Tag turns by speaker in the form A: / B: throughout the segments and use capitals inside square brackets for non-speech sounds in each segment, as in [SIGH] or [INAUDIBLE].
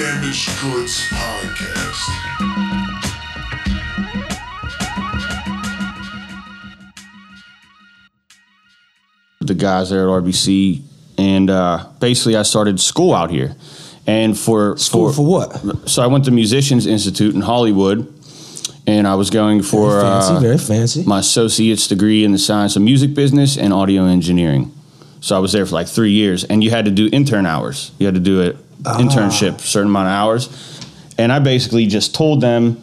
A: Damaged Goods Podcast.
B: the guys there at RBC, and uh, basically I started school out here. And for
C: School for what?
B: So I went to Musicians Institute in Hollywood, and I was going for
C: Very fancy,
B: uh,
C: very fancy.
B: my associate's degree in the science of music business and audio engineering. So I was there for like three years, and you had to do intern hours. You had to do an
C: Ah.
B: internship, certain amount of hours. And I basically just told them,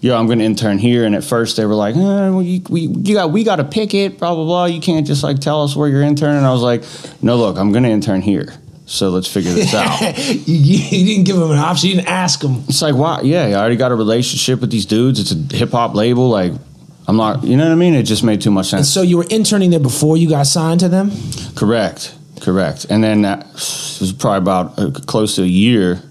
B: "Yo, I'm going to intern here." And at first they were like, eh, well, you, "We you got we got to pick it, blah blah blah. You can't just like tell us where you're interning." And I was like, "No, look, I'm going to intern here. So let's figure this [LAUGHS] out."
C: you, you didn't give them an option. You didn't ask them.
B: It's like, wow, yeah, I already got a relationship with these dudes. It's a hip hop label. Like, I'm not, you know what I mean? It just made too much sense.
C: So you were interning there before you got signed to them.
B: Correct, correct. And then that it was probably about uh, close to a year,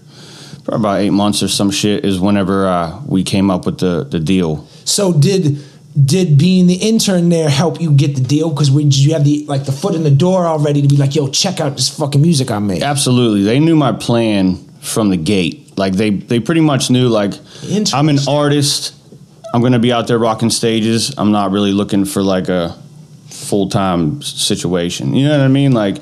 B: probably about eight months or some shit is whenever uh, we came up with the the deal.
C: So did did being the intern there help you get the deal? Because did you have the like the foot in the door already to be like, yo, check out this fucking music I made.
B: Absolutely, they knew my plan from the gate. Like they they pretty much knew like I'm an artist. I'm gonna be out there rocking stages. I'm not really looking for like a full time situation. You know what I mean? Like,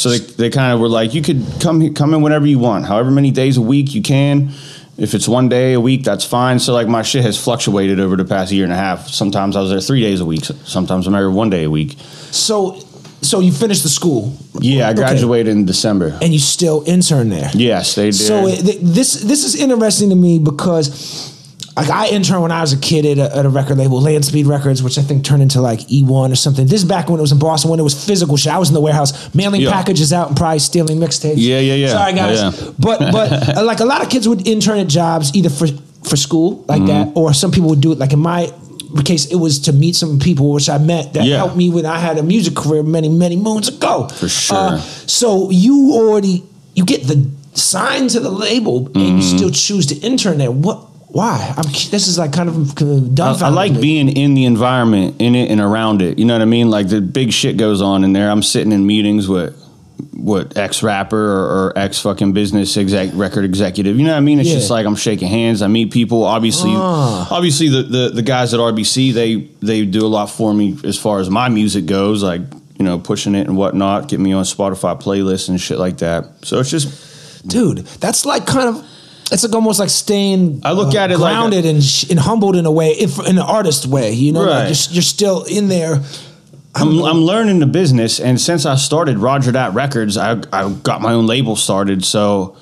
B: so they they kind of were like, you could come come in whenever you want, however many days a week you can. If it's one day a week, that's fine. So like my shit has fluctuated over the past year and a half. Sometimes I was there three days a week. Sometimes I'm there one day a week.
C: So so you finished the school.
B: Yeah, I
C: Okay.
B: graduated in December.
C: and you still intern there.
B: Yeah, stayed there.
C: So it, th- this this is interesting to me because like I interned when I was a kid at a, at a record label, Landspeed Records, which I think turned into like E1 or something. This is back when it was in Boston when it was physical shit. I was in the warehouse mailing
B: Yeah.
C: packages out and probably stealing mixtapes.
B: Yeah, yeah, yeah.
C: Sorry guys,
B: yeah.
C: but [LAUGHS] but uh, like a lot of kids would intern at jobs either for for school like that,
B: Mm-hmm.
C: or some people would do it like in my case it was to meet some people which I met that helped me when I had a music career many many moons ago.
B: For sure.
C: Uh, so you already you get the sign to the label and
B: Mm-hmm.
C: you still choose to intern there. What? Why? I'm. This is like kind of uh,
B: I. I like being in the environment, in it and around it. You know what I mean? Like the big shit goes on in there. I'm sitting in meetings with what ex rapper or, or ex fucking business exec record executive. You know what I mean? It's
C: Yeah.
B: just like I'm shaking hands. I meet people. Obviously,
C: Ah.
B: obviously the, the the guys at RBC they they do a lot for me as far as my music goes. Like you know pushing it and whatnot, get me on Spotify playlists and shit like that. So it's just
C: dude. That's like kind of. It's like almost like staying.
B: I look at it like a-
C: grounded and sh- and humbled in a way, if in an artist way. You know, like you're, you're still in there.
B: I'm, I'm learning the business, and since I started Roger Dat Records, I, I got my own label started. So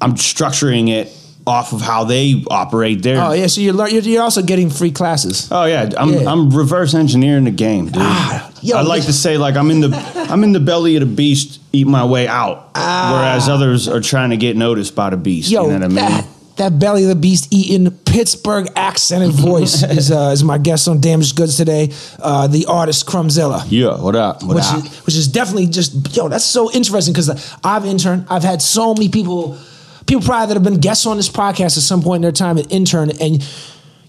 B: I'm structuring it off of how they operate there.
C: Oh yeah, so you're lear- you're, also getting free classes.
B: Oh yeah, I'm
C: Yeah.
B: I'm reverse engineering the game, dude.
C: Ah, yo,
B: I like to say like I'm in the I'm in the belly of the beast, eat my way out, whereas others are trying to get noticed by the beast.
C: Yo,
B: you know what I mean?
C: that, that belly of the beast eating Pittsburgh accented [LAUGHS] voice is uh, is my guest on Damaged Goods today. Uh, the artist Crumzilla.
B: yeah, what up? What
C: which
B: up?
C: is, which is definitely just yo. That's so interesting because I've interned. I've had so many people, people probably that have been guests on this podcast at some point in their time at intern, and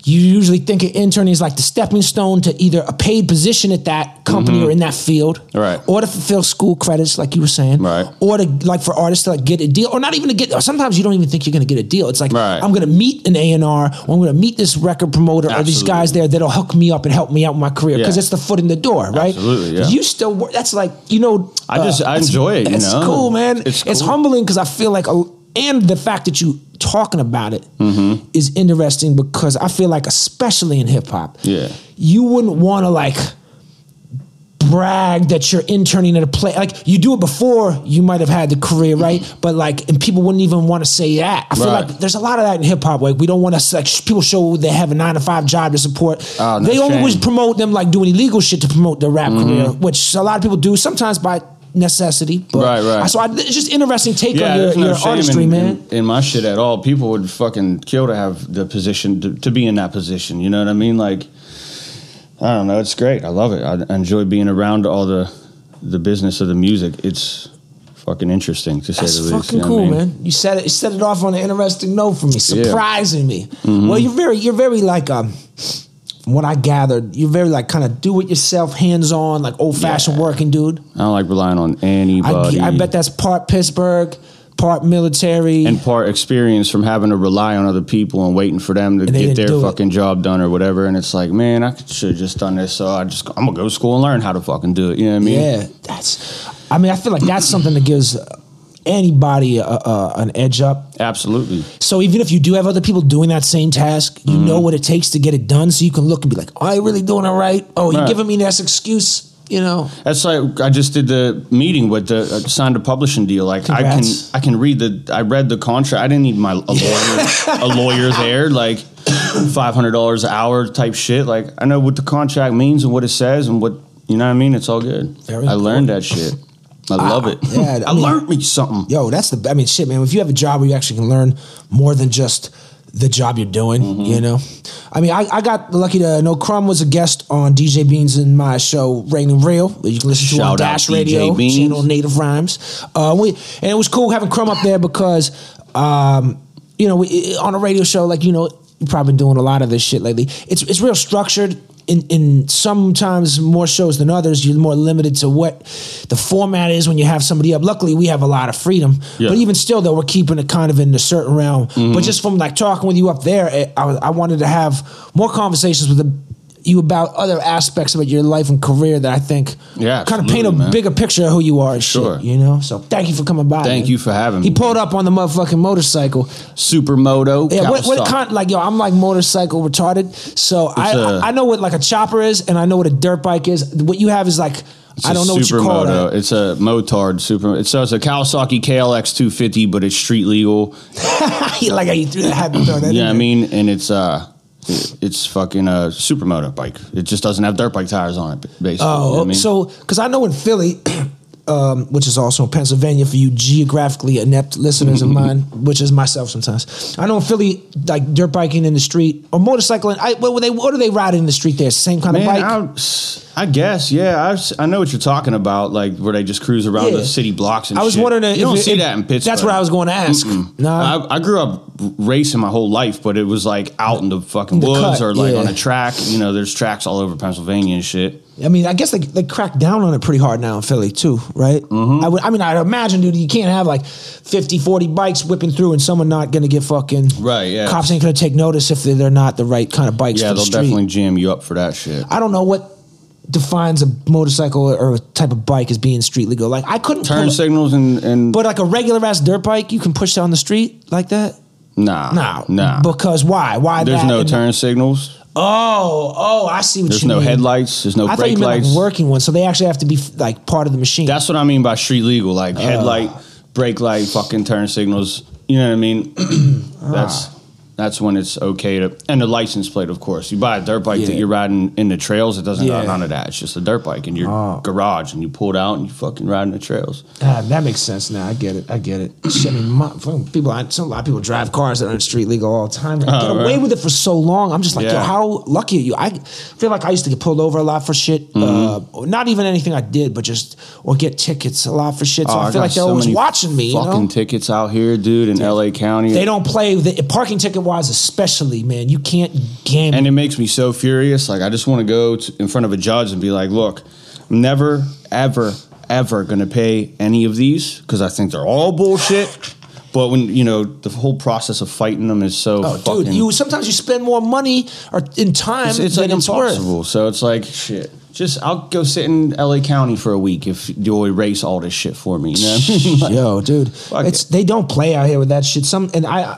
C: you usually think of interning is like the stepping stone to either a paid position at that company or in that field,
B: Mm-hmm. Right.
C: Or to fulfill school credits, like you were saying,
B: Right.
C: Or to like for artists to like get a deal, or not even to get. Sometimes you don't even think you're going to get a deal. It's like
B: Right.
C: I'm going to meet an A and R, or I'm going to meet this record promoter, or these guys there that'll hook me up and help me out with my career because
B: Yeah.
C: it's the foot in the door, right?
B: Absolutely, yeah.
C: You still work. That's like you know.
B: I just- I enjoy it, you
C: It's
B: know?
C: cool, man.
B: It's
C: It's, humbling because I feel like, a, and the fact that you talking about it is
B: Mm-hmm.
C: interesting because I feel like, especially in hip hop,
B: Yeah.
C: you wouldn't want to like brag that you're interning at a play like you do it before you might have had the career right but like and people wouldn't even want to say that i feel
B: Right.
C: like there's a lot of that in hip-hop like we don't want to like people show they have a nine to five job to support
B: Oh, no
C: they always
B: shame.
C: promote them like doing illegal shit to promote their rap
B: Mm-hmm.
C: career which a lot of people do sometimes by necessity but
B: Right, right.
C: so I, it's just interesting take on your,
B: no
C: your artistry
B: in,
C: man
B: In, in my shit at all. People would fucking kill to have the position to, to be in that position. You know what I mean? Like, I don't know. It's great. I love it. I enjoy being around all the the business of the music. It's fucking interesting to say
C: That's
B: the least.
C: fucking
B: you know what I
C: cool,
B: mean?
C: man. You set it, you set it off on an interesting note for me,
B: Yeah.
C: surprising me.
B: Mm-hmm.
C: Well, you're very, you're very like, um, from what I gathered, you're very like kind of do it yourself, hands on, like old fashioned
B: Yeah.
C: working dude.
B: I don't like relying on
C: I,
B: anybody.
C: I bet that's part Pittsburgh, part military.
B: and part experience from having to rely on other people and waiting for them to get their
C: do it.
B: fucking job done or whatever. And it's like, man, I should have just done this. So I just I'm gonna go to school and learn how to fucking do it. You know what I mean?
C: Yeah, that's. I mean, I feel like that's something that gives anybody a, a, an edge up.
B: Absolutely.
C: So even if you do have other people doing that same task, you
B: Mm-hmm.
C: know what it takes to get it done. So you can look and be like, "Are you really doing it right? Oh, you're
B: Right.
C: giving me this excuse." You know,
B: That's like I just did the meeting with the uh, signed a publishing deal. Like
C: Congrats.
B: I can I can read the I read the contract. I didn't need my a lawyer a [LAUGHS] lawyer there like five hundred dollars an hour type shit. Like I know what the contract means and what it says and what you know what I mean. It's all good.
C: Very
B: I learned that shit. [LAUGHS] I love it.
C: yeah, I
B: I,
C: mean-
B: learned me something.
C: yo, that's the. I mean, shit, man. If you have a job where you actually can learn more than just the job you're doing,
B: Mm-hmm.
C: you know. I mean, I, I got lucky to know Crumb was a guest on DJ Beans in my show Rain and Real. You can listen to
B: Shout
C: on
B: out
C: Dash
B: DJ
C: Radio,
B: Beans.
C: channel Native Rhymes. Uh, we and it was cool having Crumb up there because, um, you know, we, on a radio show like you know, you've probably been doing a lot of this shit lately. It's it's real structured. In, in sometimes more shows than others, you're more limited to what the format is when you have somebody up. Luckily, we have a lot of freedom,
B: Yeah.
C: but even still, though, we're keeping it kind of in a certain realm.
B: Mm-hmm.
C: But just from like talking with you up there, eh, I, I wanted to have more conversations with the, you about other aspects about your life and career that I think
B: Yeah,
C: kind of paint a
B: man.
C: bigger picture of who you are and
B: Sure.
C: shit. You know, so thank you for coming by.
B: Thank
C: man.
B: you for having me.
C: He pulled up on the motherfucking motorcycle.
B: Supermoto.
C: Yeah, what, what kind? Like yo, I'm like motorcycle retarded. So I,
B: a-
C: I I know what like a chopper is, and I know what a dirt bike is. What you have is like
B: It's
C: I don't know what you call
B: supermoto.
C: it.
B: It's a motard super. It's, so it's a Kawasaki KLX 250, but it's street legal. [LAUGHS]
C: like how you threw that hat. and throw that
B: Yeah, I mean, and it's uh, it's fucking a supermoto bike. It just doesn't have dirt bike tires on it, basically. you know
C: Oh,
B: I mean?
C: so because I know in Philly, [CLEARS THROAT] um, which is also in Pennsylvania for you geographically inept listeners of mine, which is myself sometimes. I know in Philly, like dirt biking in the street or motorcycling. I what, they what are they riding in the street there? Same kind
B: Man,
C: of bike.
B: I, I guess, yeah. I know what you're talking about, like where they just cruise around
C: Yeah.
B: the city blocks and
C: I was
B: shit.
C: wondering if
B: you don't
C: if-
B: see
C: if-
B: that in Pittsburgh.
C: That's what I was going to ask. Nah,
B: I, I grew up racing my whole life, but it was like out in the fucking
C: The
B: woods
C: cut,
B: or like
C: yeah.
B: on a track. You know, there's tracks all over Pennsylvania and shit.
C: I mean, I guess they they crack down on it pretty hard now in Philly too, right?
B: Mm-hmm.
C: I would. I mean, I'd imagine, dude, you can't have like 50, 40 bikes whipping through and someone not going to get fucking
B: Right, yeah.
C: Cops ain't going to take notice if they're, they're not the right kind of bikes
B: Yeah, they'll
C: street.
B: definitely jam you up for that shit.
C: I don't know what defines a motorcycle or a type of bike as being street legal. Like I couldn't
B: Turn
C: pull,
B: signals and and
C: but like a regular ass dirt bike, you can push down the street like that.
B: nah,
C: No,
B: nah.
C: Because why? Why?
B: There's no turn signals.
C: Oh, oh, I see what you mean.
B: There's
C: you
B: no
C: mean.
B: headlights. There's no
C: I thought
B: brake
C: you meant
B: lights.
C: like working ones, so they actually have to be like part of the machine.
B: That's what I mean by street legal, like uh. headlight, brake light, fucking turn signals. You know what I mean? [CLEARS THROAT] that's ah. That's when it's okay to, and the license plate, of course. You buy a dirt bike that you're riding in the trails. It doesn't
C: Yeah.
B: have none of that. It's just a dirt bike in your
C: Oh.
B: garage, and you pull it out and you fucking ride in the trails.
C: Ah, that makes sense now. I get it. I get it. Shit, I mean, my, people. I, some, a lot of people drive cars that aren't street legal all the time. They get
B: Oh,
C: away
B: right.
C: with it for so long. I'm just like, yo, how lucky are you? I feel like I used to get pulled over a lot for shit.
B: Mm-hmm.
C: Uh, not even anything I did, but just or get tickets a lot for shit. So
B: Oh,
C: I feel like they're
B: so
C: always watching me. You
B: Fucking
C: know,
B: tickets out here, dude, in L.A. County.
C: they don't play the parking ticket wise, especially man. You can't gamble.
B: and it makes me so furious. Like I just want to go in front of a judge and be like, "Look, I'm never, ever, ever going to pay any of these because I think they're all bullshit." But when you know the whole process of fighting them is so
C: oh,
B: fucking,
C: dude, you sometimes you spend more money or in time
B: it's, it's like
C: it's worth.
B: impossible. So it's like shit. Just I'll go sit in L.A. County for a week if you'll erase all this shit for me. You know? what I mean? Like,
C: Yo, dude, it's
B: it.
C: they don't play out here with that shit. Some and I,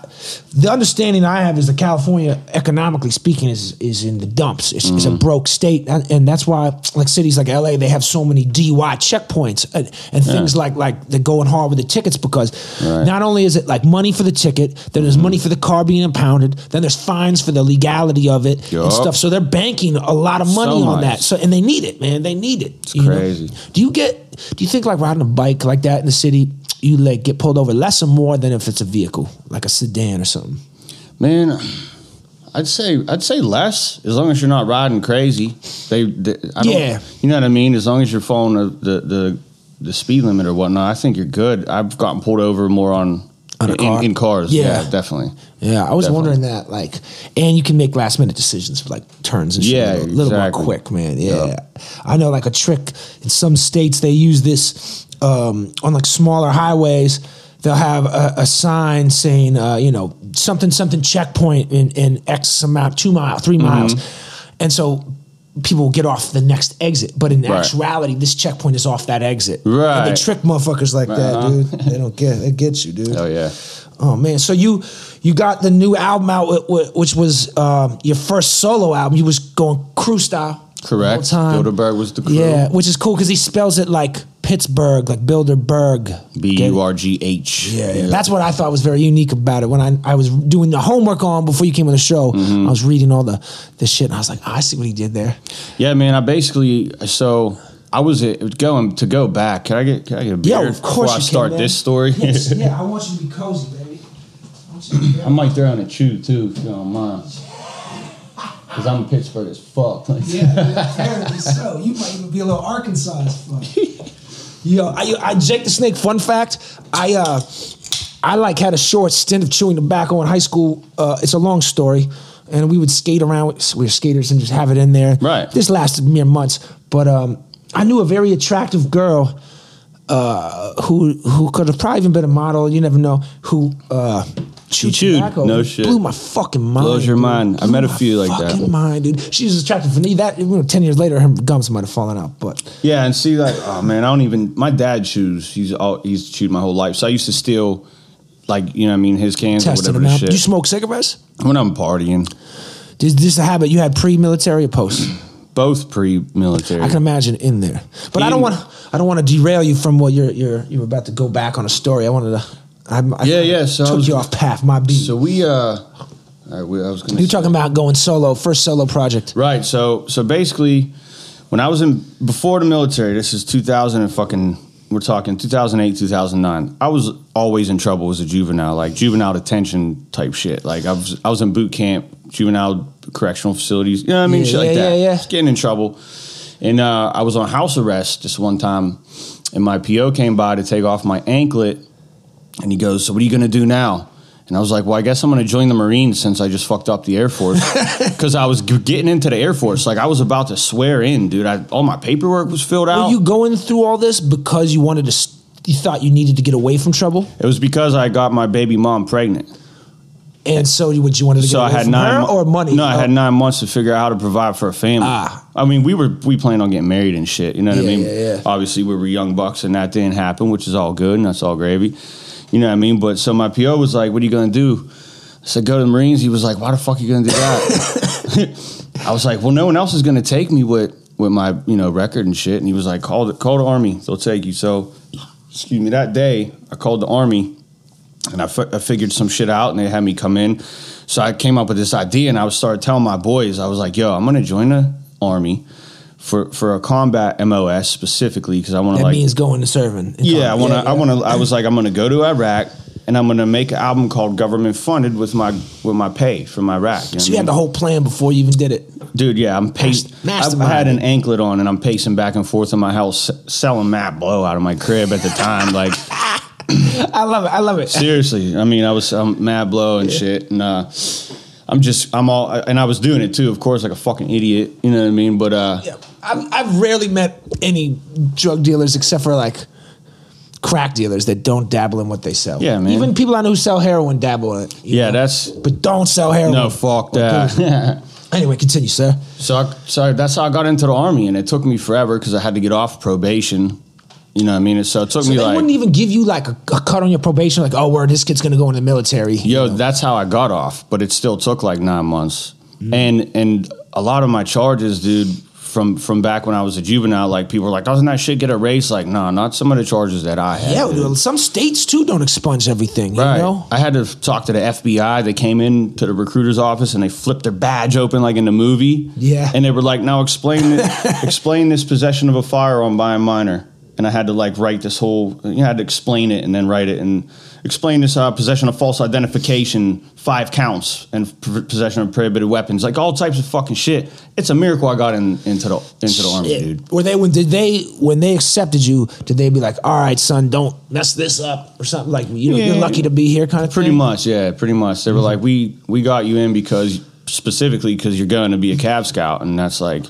C: the understanding I have is that California, economically speaking, is is in the dumps. It's, it's a
B: Mm-hmm.
C: broke state, and, and that's why like cities like LA, they have so many DUI checkpoints and, and things like like they're going hard with the tickets because
B: Right. Mm-hmm.
C: not only is it like money for the ticket, then there's money for the car being impounded, then there's fines for the legality of it and stuff. So they're banking a lot of money
B: So
C: on
B: much.
C: that. So and they need it, man. They need it. It's
B: crazy.
C: do you get? Do you think like riding a bike like that in the city, you like get pulled over less or more than if it's a vehicle like a sedan or something?
B: Man, I'd say I'd say less as long as you're not riding crazy. They, they I don't,
C: Yeah.
B: you know what I mean. As long as you're following the, the the the speed limit or whatnot, I think you're good. I've gotten pulled over more on
C: On a
B: in,
C: car?
B: in cars.
C: Yeah.
B: Yeah, definitely.
C: Yeah, I was
B: Definitely.
C: wondering that. Like, and you can make last minute decisions for like turns and shit.
B: Yeah,
C: a little, little more quick, man. Yeah.
B: Yeah.
C: I know like a trick in some states they use this um, on like smaller highways. they'll have a, a sign saying, uh, you know, something something checkpoint in in X amount, two mile, three miles, and so. People will get off the next exit, but in
B: Right.
C: actuality, this checkpoint is off that exit.
B: Right.
C: And they trick motherfuckers like that,
B: Uh-huh.
C: dude. They don't get, it gets you, dude.
B: Oh yeah.
C: Oh man, so you you got the new album out, wh- wh- which was um, your first solo album. You was going crew style,
B: Correct.
C: time.
B: Bilderburgh was the crew.
C: Yeah, which is cool because he spells it like Pittsburgh, like Bilderburgh.
B: B U R G H.
C: Yeah, yeah, that's what I thought was very unique about it. When I, I was doing the homework on before you came on the show,
B: Mm-hmm.
C: I was reading all the the shit, and I was like, "Ah, I see what he did there.
B: Yeah, man. I basically so I was uh, going to go back. Can I get can I get a beer
C: Yo, of course
B: before I start
C: can,
B: this story? [LAUGHS]
C: yeah, I want you to be cozy, baby. I want you to
B: might throw in a chew too, if you don't mind. Cause I'm in Pittsburgh as fuck. [LAUGHS]
C: Yeah, apparently so. You might even be a little Arkansas as fuck. [LAUGHS] Yo, I, I Jake the Snake. Fun fact: I uh, I like had a short stint of chewing tobacco in high school. Uh, it's a long story, and we would skate around. with- We were skaters and just have it in there.
B: Right.
C: This lasted mere months, but um, I knew a very attractive girl uh, who who could have probably even been a model. You never know. Who uh, chewed,
B: chewed?
C: tobacco.
B: No shit.
C: Blew my fucking mind.
B: Blows your
C: dude.
B: mind. I met a few like that.
C: fucking Mind, dude. She was attractive for me. That you know, ten years later, her gums might have fallen out. But
B: Yeah, and see, like, oh man, I don't even. My dad chews. He's all he's chewed my whole life. So I used to steal, like, you know, what I mean, his cans or whatever
C: them
B: the
C: out.
B: shit.
C: Do you smoke cigarettes?
B: when I'm partying,
C: Is this a habit you had pre-military or post? [CLEARS THROAT]
B: both pre-military.
C: I can imagine in there. But I don't want. I don't want to derail you from what you're you're you're about to go back on a story. I wanted to. I'm, I
B: Yeah, yeah, so I
C: took
B: was-
C: you off path. My beat.
B: so we, uh, right, we, I was gonna.
C: You're talking about going solo, first solo project.
B: Right. So so basically, when I was in before the military, this is 2000 and fucking. We're talking 2008, 2009. I was always in trouble as a juvenile, like juvenile detention type shit. Like I was, I was in boot camp, juvenile correctional facilities. You know what I mean?
C: Yeah,
B: shit like
C: yeah,
B: that.
C: yeah, yeah.
B: Just getting in trouble. And uh, I was on house arrest just one time, and my PO came by to take off my anklet, and he goes, "So what are you gonna do now?" And I was like, "Well, I guess I'm gonna join the Marines since I just fucked up the Air Force [LAUGHS] because I was g- getting into the Air Force. Like I was about to swear in, dude. I, all my paperwork was filled out.
C: Were you going through all this because you wanted to? s- You thought you needed to get away from trouble,
B: it was because I got my baby mom pregnant.
C: and so you, what you wanted to
B: So
C: get
B: I had nine mo-
C: or money?
B: No, I had
C: Oh.
B: nine months to figure out how to provide for a family.
C: Ah.
B: I mean, we were we planned on getting married and shit. You know what
C: Yeah,
B: I mean?
C: yeah, yeah.
B: Obviously, we were young bucks, and that didn't happen, which is all good, and that's all gravy. You know what I mean? But so my PO was like, "What are you gonna do?" I said, "Go to the Marines." He was like, "Why the fuck are you gonna do that?" [COUGHS] I was like, "Well, no one else is gonna take me with with my you know record and shit." And he was like, "Call the call the army; they'll take you." So, excuse me. That day, I called the army and I I figured some shit out, and they had me come in. So I came up with this idea, and I was started telling my boys, I was like, "Yo, I'm gonna join the army for for a combat MOS specifically because I want to like,
C: means going to serving.
B: yeah, I want to,
C: Yeah,
B: I want to, I was like, I'm gonna go to Iraq." And I'm gonna make an album called "Government Funded" with my with my pay from Iraq. You
C: So you
B: I
C: had the whole plan before you even did it.
B: Dude, yeah, I'm pacing. I had an anklet on, and I'm pacing back and forth in my house, selling Matt Blow out of my crib at the time. Like, [LAUGHS]
C: I love it. I love it.
B: seriously, I mean, I was um, Matt Blow and shit, and uh, I'm just, I'm all, and I was doing it too, of course, like a fucking idiot. You know what I mean? But uh,
C: Yeah, I've, I've rarely met any drug dealers except for like crack dealers that don't dabble in what they sell.
B: Yeah, man.
C: Even people I know who sell heroin dabble in it.
B: yeah,
C: know?
B: that's
C: But don't sell heroin.
B: no fuck that.
C: booze. [LAUGHS] anyway, continue, sir.
B: so, I, so that's how I got into the army, and it took me forever because I had to get off probation. You know what I mean? So it took
C: So
B: me
C: they
B: like.
C: wouldn't even give you like a, a cut on your probation, like, oh, word, this kid's gonna go in the military.
B: Yo, that's how I got off, but it still took like nine months.
C: Mm.
B: And and a lot of my charges, dude, from from back when I was a juvenile, like people were like, doesn't that shit get erased? Like, no, not some of the charges that I had.
C: Yeah,
B: dude.
C: some states too don't expunge everything.
B: Right.
C: You know.
B: I had to talk to the FBI. They came in to the recruiter's office and they flipped their badge open like in the movie.
C: Yeah.
B: And they were like, now explain it, [LAUGHS] explain this possession of a firearm by a minor. And I had to like write this whole, you know, I had to explain it and then write it and explain this uh, possession of false identification, five counts, and p- possession of prohibited weapons, like all types of fucking shit. It's a miracle I got in, into the into the army, dude.
C: Were they when did they when they accepted you? Did they be like, "All right, son, don't mess this up" or something like you know you're lucky to be here, kind of
B: Pretty
C: thing?
B: much, yeah, pretty much. They were like, we we got you in because specifically because you're going to be a Cav Scout, and that's like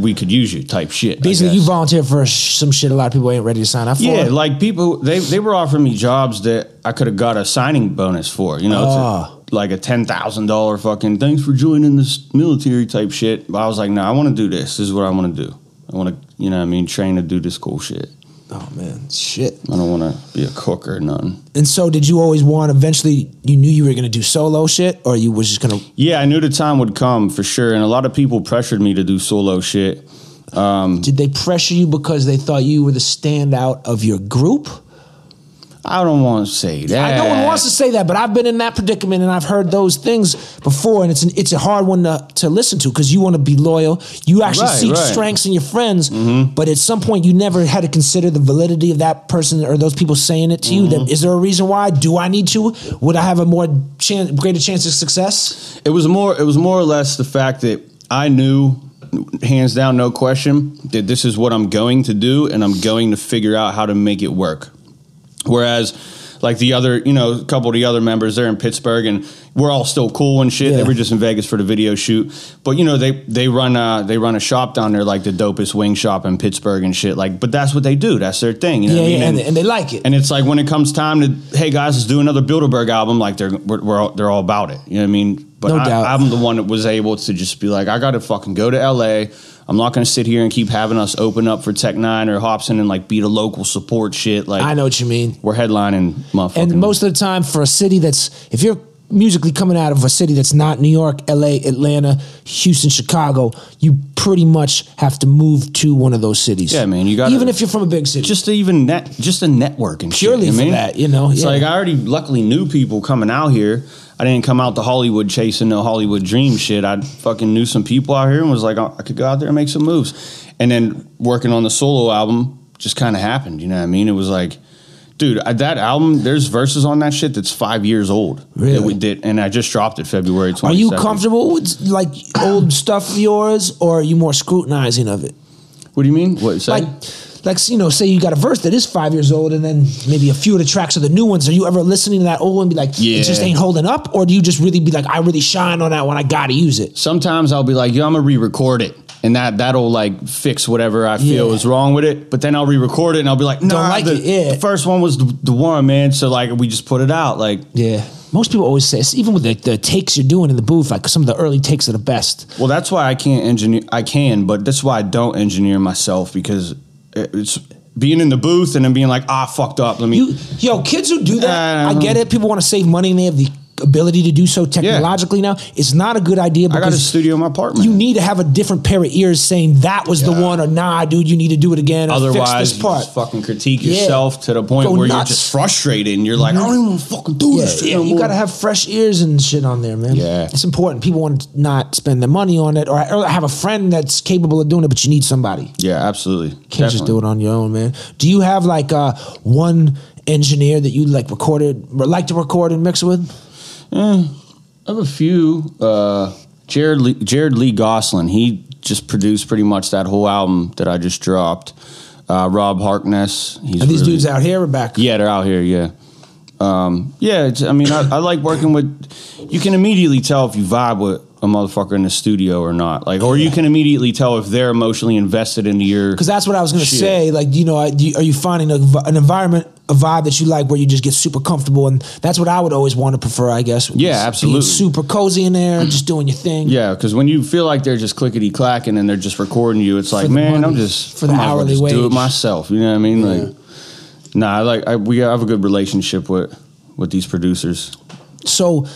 B: we could use you type shit.
C: Basically, you volunteer for some shit a lot of people ain't ready to sign up for.
B: Yeah, like people they they were offering me jobs that I could have got a signing bonus for. You know,
C: Ah.
B: like a ten thousand dollar fucking thanks for joining this military type shit. But I was like, no, I want to do this. This is what I want to do. I want to, you know, what I mean, train to do this cool shit.
C: Oh man, shit.
B: I don't want to be a cook or nothing.
C: And so, did you always want? Eventually, you knew you were gonna do solo shit, or you was just gonna?
B: Yeah, I knew the time would come for sure, and a lot of people pressured me to do solo shit.
C: Um, did they pressure you because they thought you were the standout of your group?
B: I don't want to say that.
C: I no one wants to say that, but I've been in that predicament and I've heard those things before, and it's an, it's a hard one to, to listen to because you want to be loyal. You actually
B: Right,
C: see
B: right. Mm-hmm.
C: strengths in your friends, but at some point you never had to consider the validity of that person or those people saying it to you.
B: Mm-hmm.
C: That, is there a reason why? Do I need to? Would I have a more chance, greater chance of success?
B: It was more. It was more or less the fact that I knew, hands down, no question, that this is what I'm going to do, and I'm going to figure out how to make it work. Whereas, like the other, you know, a couple of the other members, they're in Pittsburgh, and we're all still cool and shit.
C: Yeah.
B: They were just in Vegas for the video shoot, but you know, they they run uh they run a shop down there, like the dopest wing shop in Pittsburgh and shit. Like, but that's what they do. That's their thing. You know
C: Yeah,
B: what I mean?
C: yeah, and, and they like it.
B: And it's like when it comes time to, hey guys, let's do another Bilderburgh album. Like they're we're, we're all, they're all about it. You know what I mean? But
C: No
B: I,
C: doubt.
B: I'm the one that was able to just be like, I got to fucking go to LA. I'm not going to sit here and keep having us open up for Tech N9ne or Hopsin and like be the local support shit. Like
C: I know what you mean.
B: we're headlining.
C: And most of the time, for a city that's, if you're musically coming out of a city that's not New York, LA, Atlanta, Houston, Chicago, you pretty much have to move to one of those cities.
B: Yeah, man, you gotta-
C: even if you're from a big city.
B: just to even net, just a network and
C: Purely
B: shit, you
C: for
B: I mean?
C: that, you know,
B: It's
C: yeah.
B: like I already luckily knew people coming out here. I didn't come out to Hollywood chasing no Hollywood dream shit. I fucking knew some people out here and was like, I could go out there and make some moves. And then working on the solo album just kind of happened. You know what I mean? It was like, dude, I, that album. There's verses on that shit that's five years old.
C: Really?
B: That we did, and I just dropped it February 22nd.
C: are you comfortable with like old stuff of yours, or are you more scrutinizing of it?
B: What do you mean? What say?
C: Like, like you know, say you got a verse that is five years old, and then maybe a few of the tracks are the new ones. Are you ever listening to that old one and be like,
B: Yeah.
C: it just ain't holding up, or do you just really be like, I really shine on that one, I gotta use it?
B: sometimes I'll be like, yo, I'm gonna re-record it. And that that'll like fix whatever I feel
C: Yeah.
B: is wrong with it. But then I'll re-record it and I'll be like, no,
C: Don't like
B: the,
C: yeah.
B: the first one was the, the one, man. So like we just put it out. Like,
C: Yeah. Most people always say, even with the, the takes you're doing in the booth, like some of the early takes are the best.
B: well, that's why I can't engineer. I can, but that's why I don't engineer myself because it's being in the booth and then being like, ah, fucked up. Let me.
C: You, yo, kids who do that, I get it. People want to save money and they have the ability to do so technologically now. It's not a good idea
B: I got a
C: because
B: studio in my apartment.
C: you need to have a different pair of ears saying that was the one or nah, dude, you need to do it again
B: Otherwise,
C: fix
B: you
C: this part.
B: just fucking critique
C: Yeah.
B: yourself to the point
C: Go
B: where
C: nuts.
B: you're just frustrated and you're like, I don't even fucking do
C: Yeah,
B: this
C: yeah,
B: no
C: you got to have fresh ears and shit on there, man.
B: Yeah.
C: it's important. People want to not spend their money on it, or, or have a friend that's capable of doing it, but you need somebody.
B: yeah, absolutely.
C: Can't just do it on your own, man. Do you have like uh, one engineer that you like recorded or like to record and mix with?
B: I have a few. Uh, Jared Lee, Jared Lee Goslin. He just produced pretty much that whole album that I just dropped. Uh, Rob Harkness. He's
C: Are these
B: really-
C: dudes out here or back?
B: Yeah, they're out here. Yeah. Um, yeah, it's, I mean, I, I like working with. You can immediately tell if you vibe with a motherfucker in the studio or not. Like, or you can immediately tell if they're emotionally invested into your.
C: Because that's what I was going to say. Like, you know, I- do are you finding a, an environment, a vibe that you like where you just get super comfortable? And that's what I would always want to prefer, I guess.
B: Yeah, absolutely.
C: Super cozy in there, just doing your thing.
B: Yeah, because when you feel like they're just clickety clacking and they're just recording you, it's like, man, I'm just
C: for the
B: I might as
C: hourly
B: just Do it myself. You know what I mean? Like, nah, I like I, we have a good relationship with with these producers.
C: So,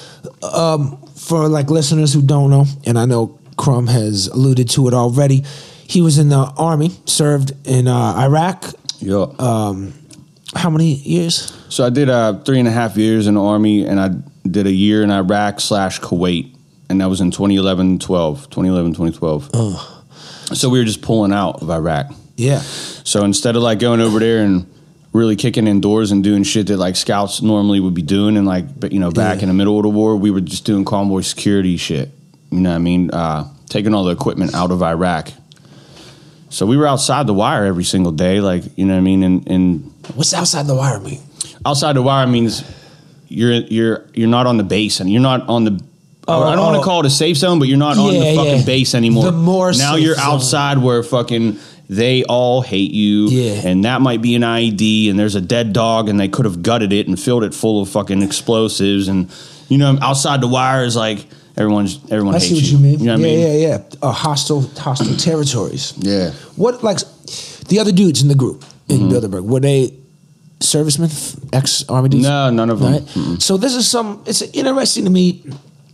C: um, for like listeners who don't know, and I know Crumb has alluded to it already, he was in the army, served in uh, Iraq.
B: Yeah.
C: How many years?
B: so I did uh, three and a half years in the army, and I did a year in Iraq slash Kuwait, and that was in 2011, 12, 2011, 2012. Oh. So we were just pulling out of Iraq.
C: Yeah.
B: So instead of like going over there and really kicking indoors and doing shit that like scouts normally would be doing and like you know back
C: Yeah.
B: in the middle of the war, we were just doing convoy security shit. You know what I mean? Uh, taking all the equipment out of Iraq. So we were outside the wire every single day, like you know what I mean. And, and
C: What's outside the wire mean?
B: outside the wire means you're you're you're not on the base and you're not on the oh, I don't
C: oh.
B: want to call it a safe zone, but you're not on the fucking
C: yeah.
B: base anymore.
C: The more
B: now you're
C: zone.
B: outside where fucking they all hate you,
C: Yeah.
B: and that might be an IED, and there's a dead dog, and they could have gutted it and filled it full of fucking explosives, and you know, outside the wire is like everyone's everyone
C: I
B: hates
C: see what
B: you.
C: you mean.
B: You know what
C: yeah,
B: I mean?
C: yeah, yeah. Uh, hostile, hostile territories.
B: Yeah.
C: What like the other dudes in the group in
B: Mm-hmm.
C: Bilderburgh? Were they servicemen, ex army dudes?
B: No, none of them.
C: Right. So this is some. It's interesting to me.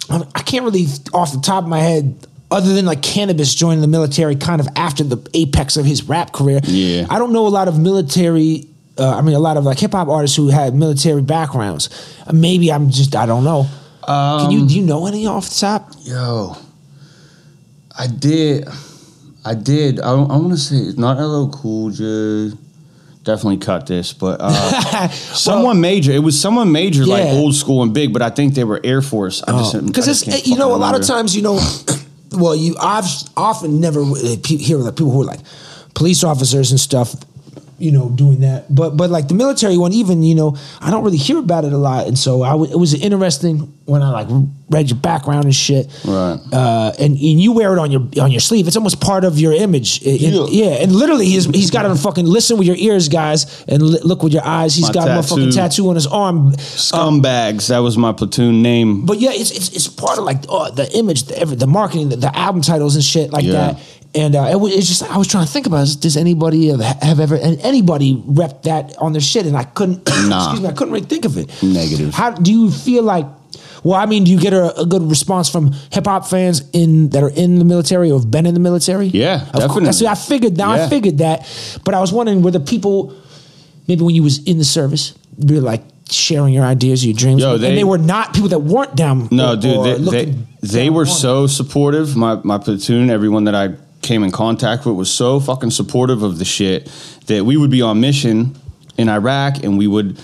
C: I I can't really off the top of my head. Other than like Canibus joining the military, kind of after the apex of his rap career,
B: Yeah.
C: I don't know a lot of military. Uh, I mean, a lot of like hip hop artists who had military backgrounds. Uh, maybe I'm just I don't know. Can
B: Um,
C: you do you know any off the top?
B: Yo, I did. I did. I, I want to say it's not LL Cool J. Definitely cut this, but uh, [LAUGHS] [LAUGHS] someone major. It was someone major, like old school and big. But I think they were Air Force. I just
C: because it's
B: can't
C: you know a lot of times you know [COUGHS] well you I've often never uh, hear like people who are like police officers and stuff you know doing that. But but like the military one even you know I don't really hear about it a lot. And so I w- it was interesting when I like read your background and shit
B: Right.
C: uh, and, and you wear it on your on your sleeve it's almost part of your image It- it-
B: Yeah.
C: yeah and literally he's he's got a fucking listen with your ears guys and li- look with your eyes He's
B: My
C: got a fucking
B: tattoo.
C: tattoo on his arm
B: Scumbags. that was my platoon name.
C: but yeah, it's it's, it's part of like oh, the image, the, the marketing, the, the album titles and shit like
B: Yeah.
C: that. And uh, it was it's just I was trying to think about does anybody have, have ever and anybody rep that on their shit and I couldn't [COUGHS]
B: Nah.
C: excuse me I couldn't really think of it.
B: Negative.
C: How do you feel like? Well, I mean, do you get a, a good response from hip hop fans in that are in the military or have been in the military?
B: Yeah,
C: Of course.
B: definitely.
C: See, I figured now I figured that, but I was wondering were the people maybe when you was in the service, be like sharing your ideas, your dreams,
B: Yo,
C: and
B: they-
C: they were not people that weren't down.
B: No,
C: or-
B: dude,
C: or
B: they, they, they were so supportive. My my platoon, everyone that I came in contact with was so fucking supportive of the shit that we would be on mission in Iraq and we would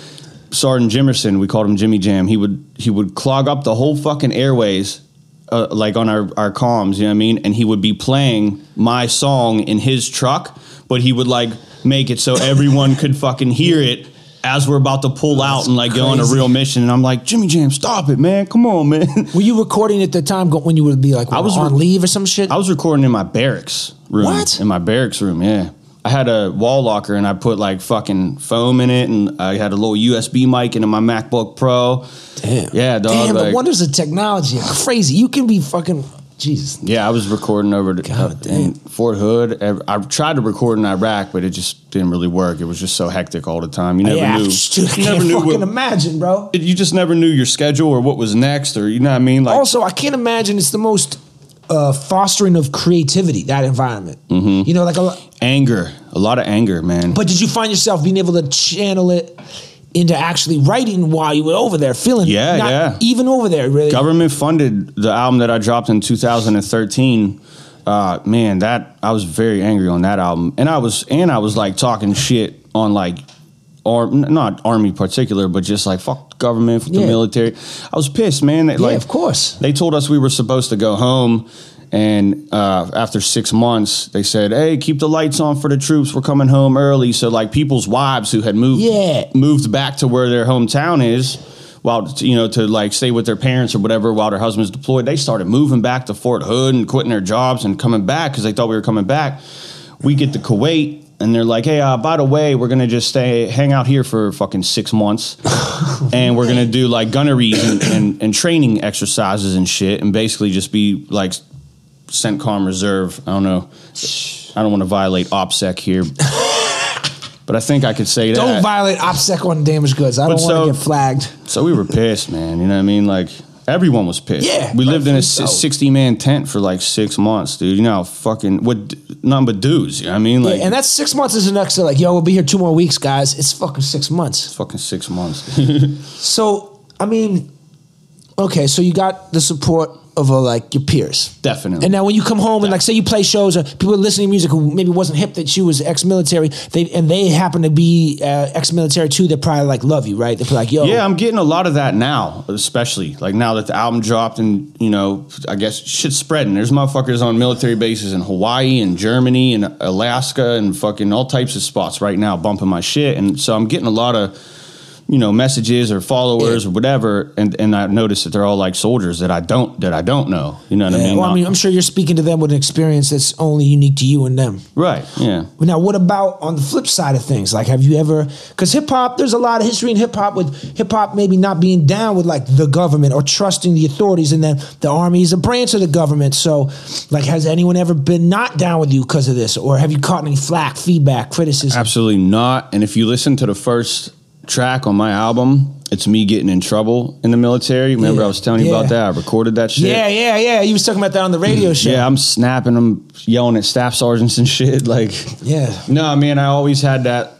B: Sergeant Jimerson, we called him Jimmy Jam. He would he would clog up the whole fucking airways. Uh, like on our, our comms, you know what I mean? And he would be playing my song in his truck, but he would like make it so everyone could fucking hear it as we're about to pull out and like go on a real mission. And I'm like, Jimmy Jam, stop it, man. Come on, man. [LAUGHS]
C: Were you recording at the time when you would be like
B: I was
C: on
B: re-
C: leave or some shit?
B: I was recording in my barracks room.
C: What?
B: In my barracks room, yeah. I had a wall locker and I put like fucking foam in it and I had a little USB mic into my MacBook Pro.
C: Damn.
B: Yeah, dog.
C: Damn, the
B: like-
C: wonders of technology are crazy. You can be fucking Jesus.
B: Yeah, I was recording over the,
C: God
B: uh,
C: damn.
B: in Fort Hood. I tried to record in Iraq, but it just didn't really work. It was just so hectic all the time. You never
C: yeah,
B: knew. [LAUGHS]
C: dude, I
B: you
C: can't
B: never knew
C: fucking
B: what,
C: imagine, bro.
B: you just never knew your schedule or what was next, or you know what I mean. Like,
C: also, I can't imagine it's the most uh, fostering of creativity that environment.
B: Mm-hmm.
C: You know, like a lot.
B: anger, a lot of anger, man.
C: But did you find yourself being able to channel it into actually writing while you were over there, feeling?
B: Yeah,
C: not
B: yeah.
C: Even over there, really.
B: government funded the album that I dropped in 2013. Uh, man, that I was very angry on that album, and I was and I was like talking shit on like, or not army particular, but just like fuck the government, fuck
C: Yeah.
B: the military. I was pissed, man. That,
C: yeah,
B: like,
C: of course.
B: they told us we were supposed to go home. And uh, after six months, they said, "Hey, keep the lights on for the troops. We're coming home early." So, like, people's wives who had moved
C: Yeah.
B: moved back to where their hometown is, while you know to like stay with their parents or whatever while their husbands deployed, they started moving back to Fort Hood and quitting their jobs and coming back because they thought we were coming back. We get to Kuwait. And they're like, hey, uh, by the way, we're gonna just stay, hang out here for fucking six months, [LAUGHS] and we're gonna do like gunneries and, and, and training exercises and shit, and basically just be like CENTCOM reserve. I don't know. I don't want to violate OPSEC here, [LAUGHS] but I think I could say that.
C: Don't violate OPSEC on damaged goods. I
B: But
C: don't want to get flagged.
B: So we were pissed, man. You know what I mean? Like everyone was pissed.
C: Yeah,
B: we lived in a
C: so.
B: sixty man tent for like six months, dude. You know how fucking what nothing but dudes. You know what I mean? Like
C: yeah, and that's six months is enough to like, yo, we'll be here two more weeks, guys. It's fucking six months.
B: fucking six months. [LAUGHS]
C: So, I mean, okay, so you got the support of uh, like your peers.
B: Definitely.
C: And now when you come home and like say you play shows or people are listening to music who maybe wasn't hip that you was ex-military, they and they happen to be uh, ex-military too, they probably like love you, right? They're like, yo,
B: Yeah, I'm getting a lot of that now, especially like now that the album dropped and you know, I guess shit's spreading. There's motherfuckers on military bases in Hawaii and Germany and Alaska and fucking all types of spots right now bumping my shit, and so I'm getting a lot of you know, messages or followers or whatever, and and I noticed that they're all like soldiers that I don't that I don't know. You know what I mean?
C: well, I mean, I'm sure you're speaking to them with an experience that's only unique to you and them.
B: right? Yeah.
C: Now, what about on the flip side of things? Like, have you ever? Because hip hop, there's a lot of history in hip hop with hip hop maybe not being down with like the government or trusting the authorities, and then the army is a branch of the government. So, like, has anyone ever been not down with you because of this, or have you caught any flack, feedback, criticism?
B: Absolutely not. And if you listen to the first track on my album, it's me getting in trouble in the military. Remember,
C: Yeah.
B: I was telling you
C: Yeah.
B: about that. I recorded that shit.
C: Yeah, yeah, yeah. You was talking about that on the mm-hmm. radio show.
B: Yeah, I'm snapping. I'm yelling at staff sergeants and shit. [LAUGHS] Like,
C: Yeah.
B: no, man, I always had that.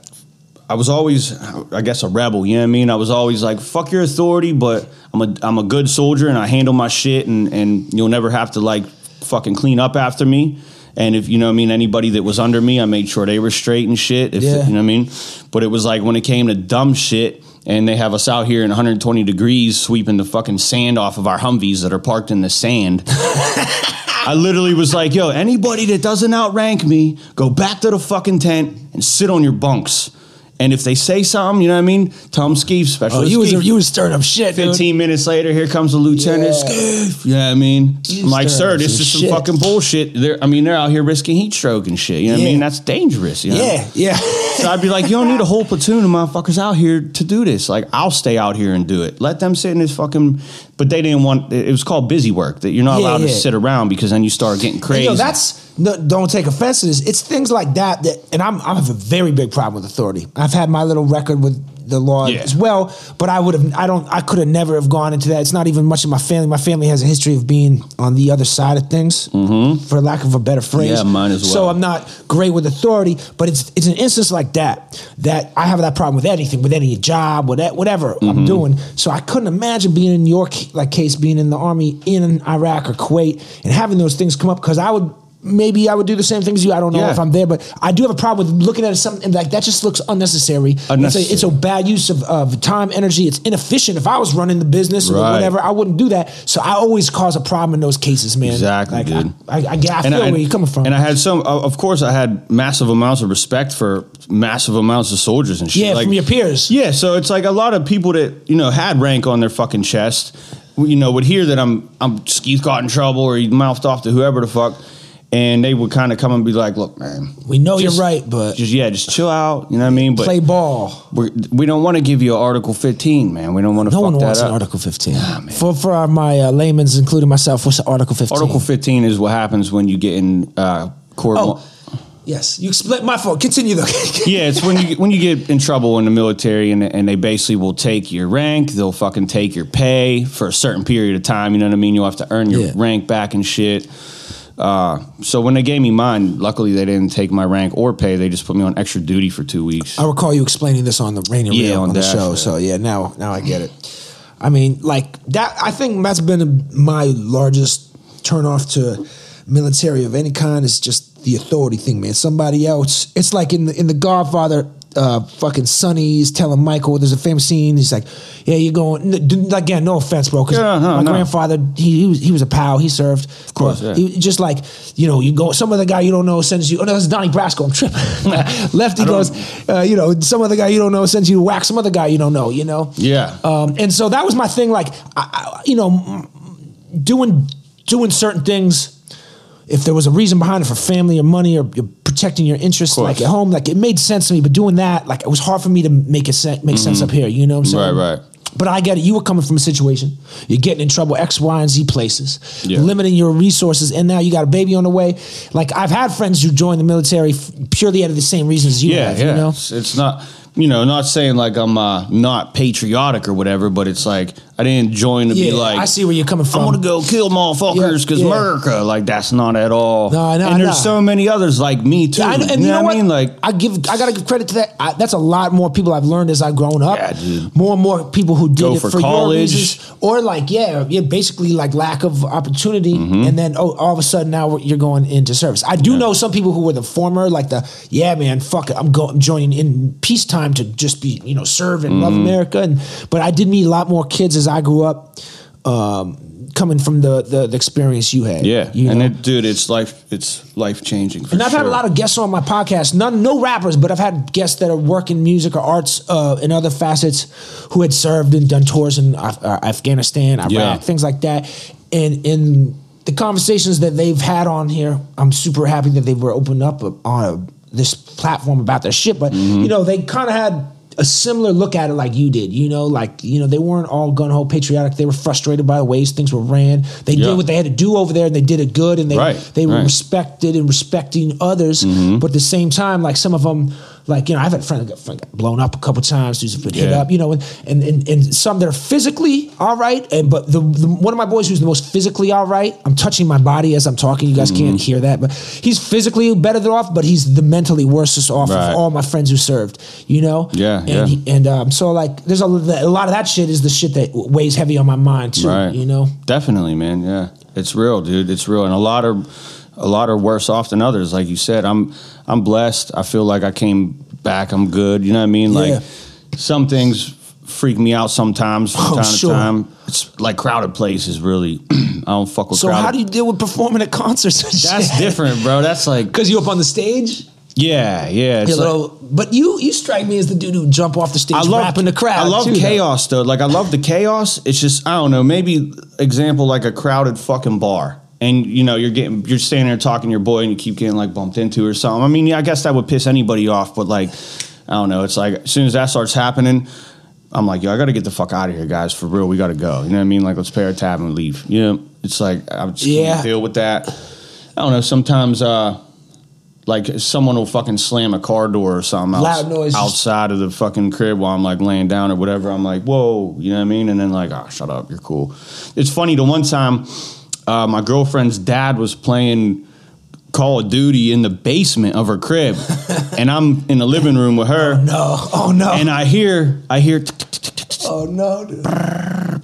B: I was always, I guess, a rebel. You know what I mean? I was always like, "Fuck your authority," but I'm a, I'm a good soldier and I handle my shit, and and you'll never have to like fucking clean up after me. And if you know what I mean, anybody that was under me, I made sure they were straight and shit. If,
C: Yeah.
B: You know what I mean? But it was like when it came to dumb shit, and they have us out here in 120 degrees sweeping the fucking sand off of our Humvees that are parked in the sand. [LAUGHS] I literally was like, yo, anybody that doesn't outrank me, go back to the fucking tent and sit on your bunks. And if they say something, you know what I mean? Tom Skeef, oh, special.
C: Oh, you was you was stirring up shit, dude.
B: 15 minutes later, here comes the lieutenant.
C: Yeah.
B: Skeef. You know what I mean?
C: You
B: I'm like, sir, this is some
C: shit.
B: fucking bullshit. They're, I mean, they're out here risking heat stroke and shit. You know what I mean? That's dangerous. You know?
C: Yeah, yeah. [LAUGHS]
B: So I'd be like, you don't need a whole platoon of motherfuckers out here to do this. Like, I'll stay out here and do it. Let them sit in this fucking. But they didn't want. It was called busy work. That you're not
C: Yeah,
B: allowed to
C: yeah.
B: sit around because then you start getting
C: And,
B: crazy.
C: yo, that's no, don't take offense to this. It's things like that that, and I'm I have a very big problem with authority. I've had my little record with the law
B: Yeah.
C: as well, but I would have I don't I could have never have gone into that. It's not even much of my family. My family has a history of being on the other side of things, for lack of a better phrase.
B: Mm-hmm. Yeah, mine as well. So.
C: I'm not great with authority, but it's it's an instance like that that I have that problem with anything, with any job, with that- whatever
B: Mm-hmm.
C: I'm doing. So I couldn't imagine being in your like case, being in the army in Iraq or Kuwait, and having those things come up because I would. Maybe I would do the same things as you. I don't know
B: Yeah.
C: if I'm there, but I do have a problem with looking at something like that. Just looks unnecessary. It's a, it's a bad use of, of time, energy. It's inefficient. If I was running the business or whatever, I wouldn't do that. So I always cause a problem in those cases, man.
B: Exactly,
C: Like,
B: dude.
C: I, I, I, I feel where you're coming from.
B: And I had some, of course, I had massive amounts of respect for massive amounts of soldiers and shit.
C: yeah, from your peers.
B: Yeah, so it's like a lot of people that you know had rank on their fucking chest, you know, would hear that I'm I'm Skeeth got in trouble or he mouthed off to whoever the fuck, and they would kind of come and be like, "Look, man,
C: We know
B: just-
C: you're right, but
B: just yeah, just chill out." You know what I mean? But
C: play ball.
B: we're, we don't want to give you an Article 15, man. We don't want to
C: No
B: fuck
C: one wants
B: up.
C: an Article 15. for for our, my uh, layman's, including myself, what's Article 15?
B: Article 15 is what happens when you get in uh, court.
C: Oh, yes. You explain. My fault. Continue though. [LAUGHS]
B: Yeah, it's when you when you get in trouble in the military and and they basically will take your rank, they'll fucking take your pay for a certain period of time. You know what I mean? You'll have to earn your
C: Yeah.
B: rank back and shit. Uh, so when they gave me mine, luckily they didn't take my rank or pay. They just put me on extra duty for two weeks.
C: I recall you explaining this on the Rainy
B: Yeah, on
C: on, the
B: Dash,
C: show.
B: yeah.
C: So yeah, now now I get it. I mean, like that. I think that's been my largest turnoff to military of any kind is just the authority thing, man. Somebody else. It's like in the in the Godfather. Uh, fucking Sonny's telling Michael. There's a famous scene. He's like, "Yeah, you're going." n- Again, no offense, bro. Because
B: Yeah, no,
C: my
B: no.
C: grandfather, he, he was he was a pal. He served. Of
B: course, yeah.
C: He, just like you know, you go. Some other guy you don't know sends you. Oh no, that's Donnie Brasco. I'm tripping. [LAUGHS] [LAUGHS] Lefty goes. Uh, you know, some other guy you don't know sends you to whack some other guy you don't know. You know.
B: Yeah.
C: Um, and so that was my thing. Like, I, I, you know, doing doing certain things. If there was a reason behind it for family or money or you're protecting your interests, like at home, like it made sense to me. But doing that, like it was hard for me to make it sen- make sense up here. You know what I'm saying?
B: Right, right.
C: But I get it. You were coming from a situation. You're getting in trouble X, Y, and Z places,
B: Yeah.
C: limiting your resources, and now you got a baby on the way. Like I've had friends who joined the military f- purely out of the same reasons you
B: yeah,
C: have.
B: yeah.
C: You know?
B: It's, it's not, you know, not saying like I'm uh, not patriotic or whatever, but it's like I didn't join to
C: Yeah,
B: be like
C: I see where you're coming from.
B: I want to go kill motherfuckers because
C: Yeah, yeah.
B: America. Like that's not at all.
C: No, I know,
B: And there's
C: know.
B: so many others like me too.
C: I know, and
B: you, know, what? I mean? Like
C: I give, I gotta give credit to that. I, that's a lot more people I've learned as I've grown up.
B: Yeah, dude.
C: More and more people who did
B: Go
C: it
B: for
C: for,
B: college.
C: reasons, or like yeah, yeah, basically like lack of opportunity,
B: Mm-hmm.
C: and then oh, all of a sudden now you're going into service. I do know some people who were the former, like the yeah, man, fuck it, I'm going, joining in peacetime to just be you know serve and
B: Mm-hmm.
C: love America, and but I did meet a lot more kids as I grew up. Um, coming from the the, the experience you had.
B: Yeah,
C: you
B: and
C: know?
B: it, dude, it's life. It's life changing.
C: And I've had a lot of guests on my podcast. None, no rappers, but I've had guests that are working music or arts uh, in other facets who had served and done tours in Af- uh, Afghanistan, Iraq,
B: Yeah.
C: things like that. And in the conversations that they've had on here, I'm super happy that they were opened up on a, this platform about their shit. But
B: Mm-hmm.
C: you know, they kind of had a similar look at it like you did. You know, like you know, they weren't all gun ho patriotic. They were frustrated by the ways things were ran. They
B: Yeah.
C: did what they had to do over there, and they did it good. And they
B: Right,
C: they were
B: right.
C: respected and respecting others,
B: Mm-hmm.
C: but at the same time, like some of them, like you know, I've had friends that got, friend blown up a couple times, dudes have been hit up, you know, and, and and and some that are physically all right, and but the, the one of my boys who's the most physically all right, I'm touching my body as I'm talking. You guys
B: Mm-hmm.
C: can't hear that, but he's physically better than off, but he's the mentally worstest off
B: Right.
C: of all my friends who served, you know.
B: Yeah,
C: and
B: yeah.
C: He, and um, so like, there's a, a lot of that shit is the shit that weighs heavy on my mind too,
B: Right.
C: you know.
B: Definitely, man. Yeah, it's real, dude. It's real, and a lot are a lot are worse off than others. Like you said, I'm I'm blessed. I feel like I came back. I'm good. You know what I mean? Like
C: Yeah.
B: some things freak me out sometimes from
C: Oh,
B: time
C: sure.
B: to time. It's like crowded places. Really, [CLEARS THROAT] I don't fuck with
C: So
B: crowded.
C: how do you deal with performing at concerts?
B: That's
C: shit?
B: different, bro. That's like [LAUGHS]
C: Because you up on the stage,
B: yeah, yeah. It's like-
C: but you you strike me as the dude who jump off the stage,
B: I love
C: rapping the crowd.
B: I love
C: too, though.
B: chaos though. Like I love the chaos. It's just I don't know. Maybe example like a crowded fucking bar, and you know you're getting you're standing there talking to your boy, and you keep getting like bumped into or something. I mean, yeah, I guess that would piss anybody off, but like I don't know. It's like as soon as that starts happening. I'm like, yo, I got to get the fuck out of here, guys. For real, we got to go. You know what I mean? Like, let's pay our tab and leave. You know, it's like I just
C: Yeah.
B: can't deal with that. I don't know. Sometimes, uh, like someone will fucking slam a car door or something
C: Loud noises.
B: outside of the fucking crib while I'm like laying down or whatever. I'm like, whoa, you know what I mean? And then like, oh, shut up, you're cool. It's funny. The one time, uh, my girlfriend's dad was playing Call of Duty in the basement of her crib, [LAUGHS] and I'm in the living room with her,
C: No, oh no,
B: and I hear, I hear.
C: oh no, dude.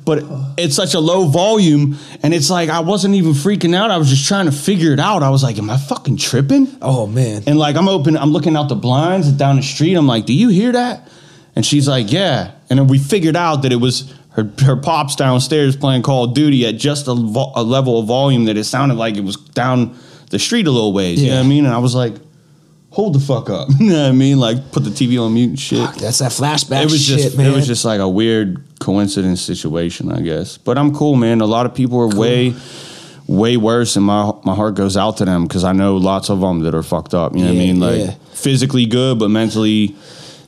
B: But it's such a low volume, and it's like I wasn't even freaking out. I was just trying to figure it out. I was like, "Am I fucking tripping?"
C: oh man.
B: And like I'm open, I'm looking out the blinds down the street. I'm like, "Do you hear that?" And she's like, "Yeah." And then we figured out that it was her her pops downstairs playing Call of Duty at just a, vo- a level of volume that it sounded like it was down the street a little ways. You know what I mean? And I was like, "Hold the fuck up!" [LAUGHS] You know what I mean? Like put the TV on mute and shit.
C: That's that flashback
B: It was
C: shit,
B: just
C: man.
B: it was just like a weird coincidence situation, I guess. But I'm cool, man. A lot of people are way way worse, and my my heart goes out to them because I know lots of them that are fucked up. You know what I mean? Like
C: yeah.
B: physically good, but mentally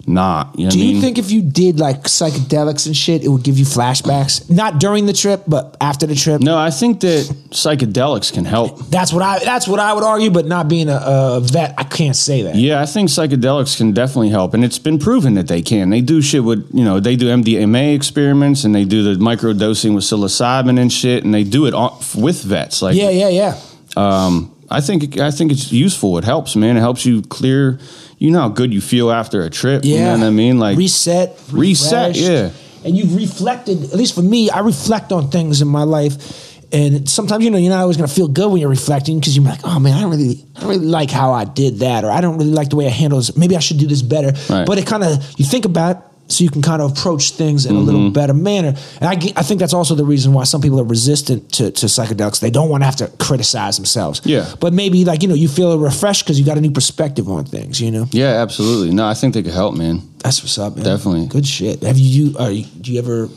B: not. You know
C: Do
B: I
C: you
B: mean?
C: think if you did like psychedelics and shit, it would give you flashbacks? Not during the trip, but after the trip.
B: no, I think that psychedelics can help.
C: That's what I. That's what I would argue. But not being a, a vet, I can't say that.
B: Yeah, I think psychedelics can definitely help, and it's been proven that they can. They do shit with, you know, they do MDMA experiments, and they do the microdosing with psilocybin and shit, and they do it with vets. Like,
C: Yeah, yeah, yeah.
B: um, I think I think it's useful. It helps, man. It helps you clear. You know how good you feel after a trip.
C: Yeah,
B: you know what I mean. Like
C: reset,
B: reset, yeah.
C: And you've reflected. At least for me, I reflect on things in my life, and sometimes you know you're not always going to feel good when you're reflecting because you're like, oh man, I don't really, I don't really like how I did that, or I don't really like the way I handled this. Maybe I should do this better.
B: Right.
C: But it kind of you think about. So you can kind of approach things in a
B: Mm-hmm.
C: little better manner, and I, I think that's also the reason why some people are resistant to, to psychedelics. They don't want to have to criticize themselves.
B: Yeah.
C: but maybe like you know you feel refreshed because you got a new perspective on things. You know,
B: Yeah, absolutely. No, I think they could help, man.
C: that's what's up, man.
B: Definitely.
C: Good shit. Have you, you, are you do you ever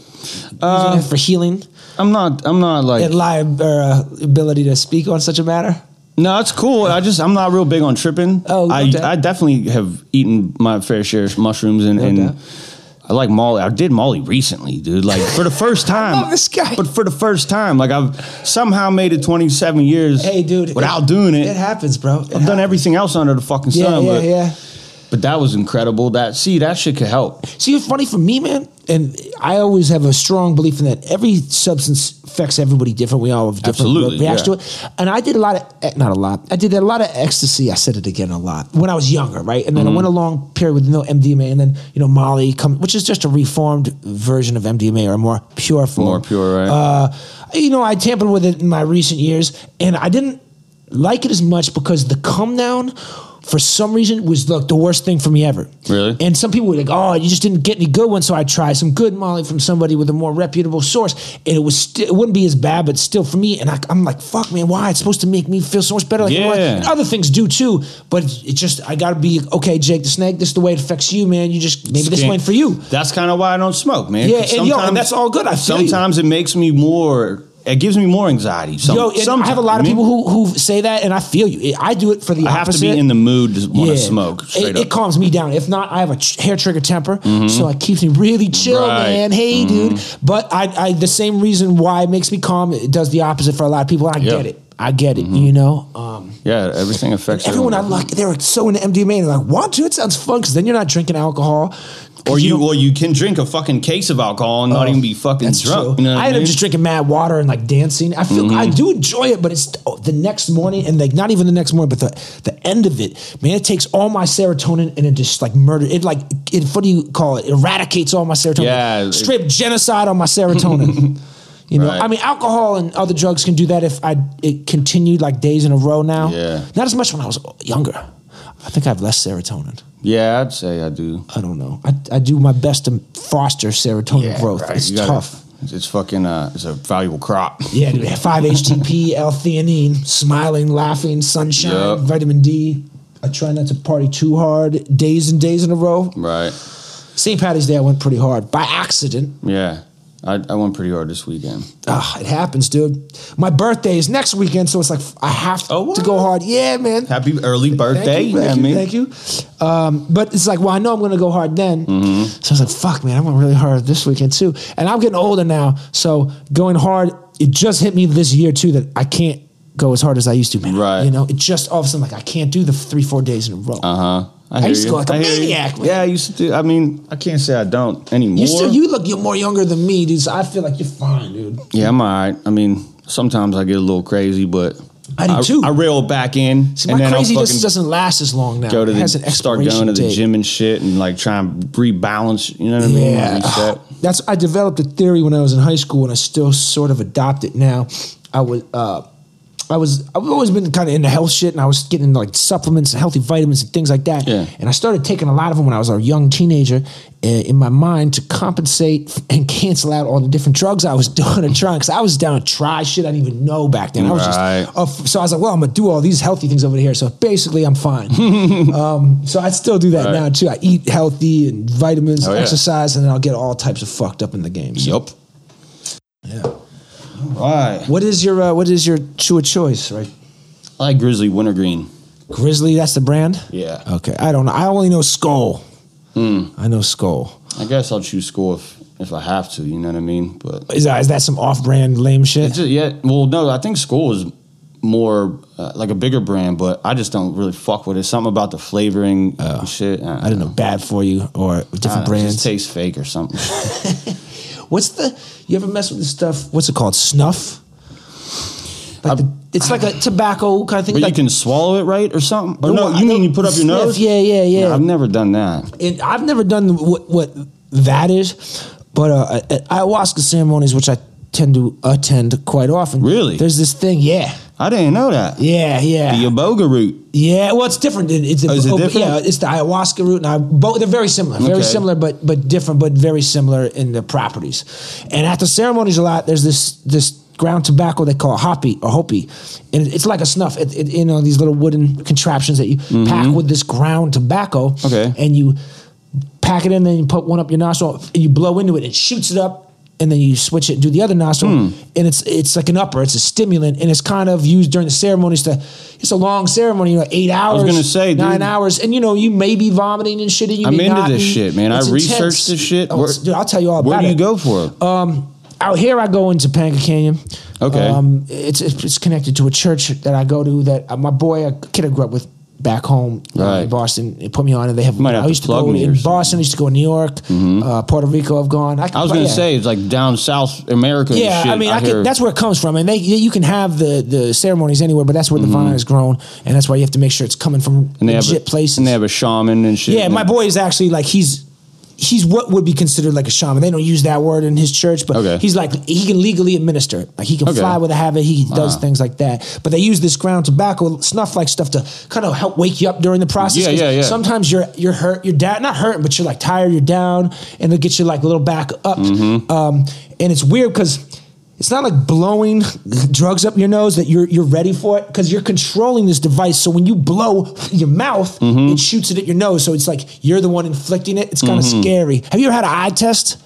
C: it for healing
B: I'm not. I'm not like.
C: and li- or uh, ability to speak on such a matter?
B: No, it's cool. I just I'm not real big on tripping.
C: Oh, no
B: I
C: doubt.
B: I definitely have eaten my fair share of mushrooms and,
C: No
B: and
C: doubt.
B: I like Molly. I did Molly recently, dude. Like for the first [LAUGHS] time.
C: this guy.
B: But for the first time, like I've somehow made it 27 years.
C: Hey, dude,
B: without doing it.
C: It happens, bro. It
B: I've done everything else under the fucking
C: Yeah,
B: sun.
C: yeah,
B: but,
C: yeah.
B: But that was incredible. That see that shit could help.
C: See, it's funny for me, man, and I always have a strong belief in that every substance affects everybody different. We all have different
B: Absolutely,
C: reactions
B: yeah.
C: to it. And I did a lot of, eh, not a lot, I did a lot of ecstasy. I said it again a lot when I was younger, right? And then
B: Mm-hmm.
C: I went a long period with no MDMA, and then you know Molly come, which is just a reformed version of MDMA or a more pure form.
B: More pure, right?
C: Uh, you know, I tampered with it in my recent years, and I didn't like it as much because the come down for some reason was like the worst thing for me ever.
B: Really?
C: And some people were like, "Oh, you just didn't get any good ones." So I tried some good Molly from somebody with a more reputable source, and it was sti- it wouldn't be as bad, but still for me. And I, I'm like, "Fuck, man, why? It's supposed to make me feel so much better." Like, you know?
B: Yeah.
C: And other things do too, but it just I got to be okay, Jake the Snake. This is the way it affects you, man. You just maybe this
B: Can't-
C: ain't for you.
B: That's kind of why I don't smoke, man.
C: Yeah, and yo, and
B: sometimes-
C: that's all good. I feel you.
B: Sometimes it makes me more. It gives me more anxiety. Some,
C: Yo, and I have a lot of people who who say that, and I feel you. I do it for the
B: I have to be in the mood to want to smoke.
C: It, it.
B: Mm-hmm.
C: calms me down. If not, I have a tr- hair trigger temper, so it keeps me really chill,
B: Right. Mm-hmm.
C: man. Hey, dude. But I, I, the same reason why it makes me calm, it does the opposite for a lot of people. I
B: Yeah. Mm-hmm.
C: get it. I get it. You know. Um,
B: yeah, everything affects
C: everyone I like, they're so into MDMA. And they're like, want to? It sounds fun because then you're not drinking alcohol.
B: Or you,
C: don't-
B: or you can drink a fucking case of alcohol and not oh, even be fucking drunk.
C: true.
B: You know
C: I end up just drinking mad water and like dancing. I feel I mm-hmm. do enjoy it, but it's oh, the next morning and like not even the next morning, but the the end of it, man, it takes all my serotonin and it just like murder. It like it. What do you call it? Eradicates all my serotonin.
B: Yeah, it-
C: genocide on my serotonin. [LAUGHS] You know,
B: Right.
C: I mean, alcohol and other drugs can do that if I it continued like days in a row now.
B: Yeah.
C: not as much when I was younger. I think I have less serotonin.
B: Yeah, I'd say I do.
C: I don't know. I, I do my best to foster serotonin growth.
B: right.
C: It's
B: gotta-
C: tough.
B: It's, fucking. Uh, it's a valuable crop. [LAUGHS]
C: Yeah, dude, 5-HTP, L-theanine, smiling, laughing, sunshine,
B: Yup.
C: vitamin D. I try not to party too hard, days and days in a row.
B: Right.
C: St. Patty's Day, I went pretty hard by accident.
B: Yeah. I, I went pretty hard this weekend.
C: Ah, it happens, dude. My birthday is next weekend, so it's like I have
B: Oh,
C: to go hard. Yeah, man.
B: Happy early birthday.
C: Thank you, thank you, thank you. Um, but it's like, well, I know I'm going to go hard then.
B: Mm-hmm.
C: So I was like, fuck, man, I went really hard this weekend too. And I'm getting older now, so going hard, it just hit me this year too that I can't go as hard as I used to, man.
B: Right.
C: You know, it just all of a sudden like I can't do the three, four days in a row.
B: Uh huh. I, hear
C: used to
B: you.
C: go like a
B: I
C: maniac, man.
B: Yeah, I used to. I mean, I can't say I don't anymore.
C: You still, you look, you're more younger than me, dude. So I feel like you're fine, dude.
B: yeah, I'm all right. I mean, sometimes I get a little crazy, but
C: I do too.
B: I reel back in.
C: See, my craziness doesn't last as long now.
B: go to
C: it
B: the
C: an
B: start going to the
C: date.
B: gym and shit, and like try and rebalance. You know what I mean?
C: Yeah, [SIGHS] that's I developed a theory when I was in high school, and I still sort of adopt it now. I was, uh, I was, I've always been kind of into health shit, and I was getting like supplements, and healthy vitamins, and things like that.
B: Yeah.
C: And I started taking a lot of them when I was a young teenager, uh, in my mind to compensate [LAUGHS] and cancel out all the different drugs I was [LAUGHS] doing and trying. Because I was down to try shit I didn't even know back then. I was
B: Right.
C: just, uh, so I was like, well, I'm gonna do all these healthy things over here. So basically, I'm fine. [LAUGHS] um, so I still do that
B: Right.
C: now too. I eat healthy and vitamins,
B: Oh, yeah.
C: exercise, and then I'll get all types of fucked up in the game. So,
B: Yup.
C: yeah.
B: Right.
C: What is your uh, What is your chew of choice? Right,
B: I like Grizzly Wintergreen.
C: Grizzly. That's the brand.
B: Yeah.
C: Okay, I don't know. I only know Skull.
B: Hmm.
C: I know Skull.
B: I guess I'll choose Skull if, if I have to. You know what I mean? But
C: Is that is that some off brand lame shit?
B: Just, yeah, well, no, I think Skull is more uh, like a bigger brand, but I just don't really fuck with it. Something about the flavoring and shit.
C: I don't, know bad for you or different brands.
B: just tastes fake or something. [LAUGHS] [LAUGHS]
C: What's the? You ever mess with this stuff? What's it called? Snuff. Like the, it's like a tobacco kind of thing.
B: but
C: like,
B: you can swallow it right or something. Or
C: Well,
B: no, you mean you put up your
C: sniff,
B: nose?
C: yeah, yeah, yeah.
B: No, I've never done that.
C: and I've never done what, what that is, but uh, at ayahuasca ceremonies, which I tend to attend quite often.
B: Really?
C: There's this thing, yeah,
B: I didn't know that.
C: yeah, yeah,
B: The iboga root.
C: yeah. Well, it's different. It- It's
B: Oh, it different?
C: Yeah, it's the ayahuasca root, and both they're very similar, very
B: Okay.
C: similar, but but different, but very similar in the properties. And at the ceremonies, a lot there's this this ground tobacco they call hoppy or hopi, and it's like a snuff. It, it, you know these little wooden contraptions that you pack with this ground tobacco.
B: Mm-hmm. Okay.
C: and you pack it in, then you put one up your nostril, and you blow into it, it shoots it up, and then you switch it and do the other nostril,
B: Hmm.
C: and it's it's like an upper, it's a stimulant, and it's kind of used during the ceremonies to. It's a long ceremony, you know, eight hours.
B: I was gonna say, dude.
C: nine hours, and you know, you may be vomiting and shit. And you
B: I'm into this
C: be.
B: shit, man. I researched this shit.
C: Oh,
B: Where-
C: dude, I'll tell you all about it.
B: Where do you
C: it.
B: go for it?
C: Um, out here, I go into Panga Canyon.
B: Okay.
C: Um, it's, it's it's connected to a church that I go to. That uh, my boy, a kid I grew up with back home uh, in Boston, he put me on, and they have.
B: might have
C: I used to
B: plug
C: go
B: me
C: in. Boston. I used to go in New York, uh, Puerto Rico. I've gone.
B: I was
C: going to
B: say it's like down South America.
C: yeah,
B: shit.
C: I mean, I can, that's where it comes from, and they you can have the the ceremonies anywhere, but that's where the vine is grown, and that's why you have to make sure it's coming from
B: Mm-hmm. and they
C: legit
B: a,
C: places.
B: and they have a shaman and shit.
C: yeah, my boy is actually like he's he's what would be considered like a shaman. They don't use that word in his church, but
B: Okay.
C: he's like he can legally administer it. Like he can
B: Okay.
C: fly with a habit. He does
B: Ah.
C: things like that. But they use this ground tobacco snuff like stuff to kind of help wake you up during the process.
B: Yeah, yeah, yeah.
C: Sometimes you're you're hurt, you're down, not hurting, but you're like tired, you're down, and they'll get you like a little back up.
B: Mm-hmm.
C: Um, and it's weird because. It's not like blowing drugs up your nose that you're you're ready for it because you're controlling this device. So when you blow [LAUGHS] your mouth,
B: Mm-hmm.
C: it shoots it at your nose. So it's like you're the one inflicting it. It's kind of
B: Mm-hmm.
C: scary. Have you ever had an eye test?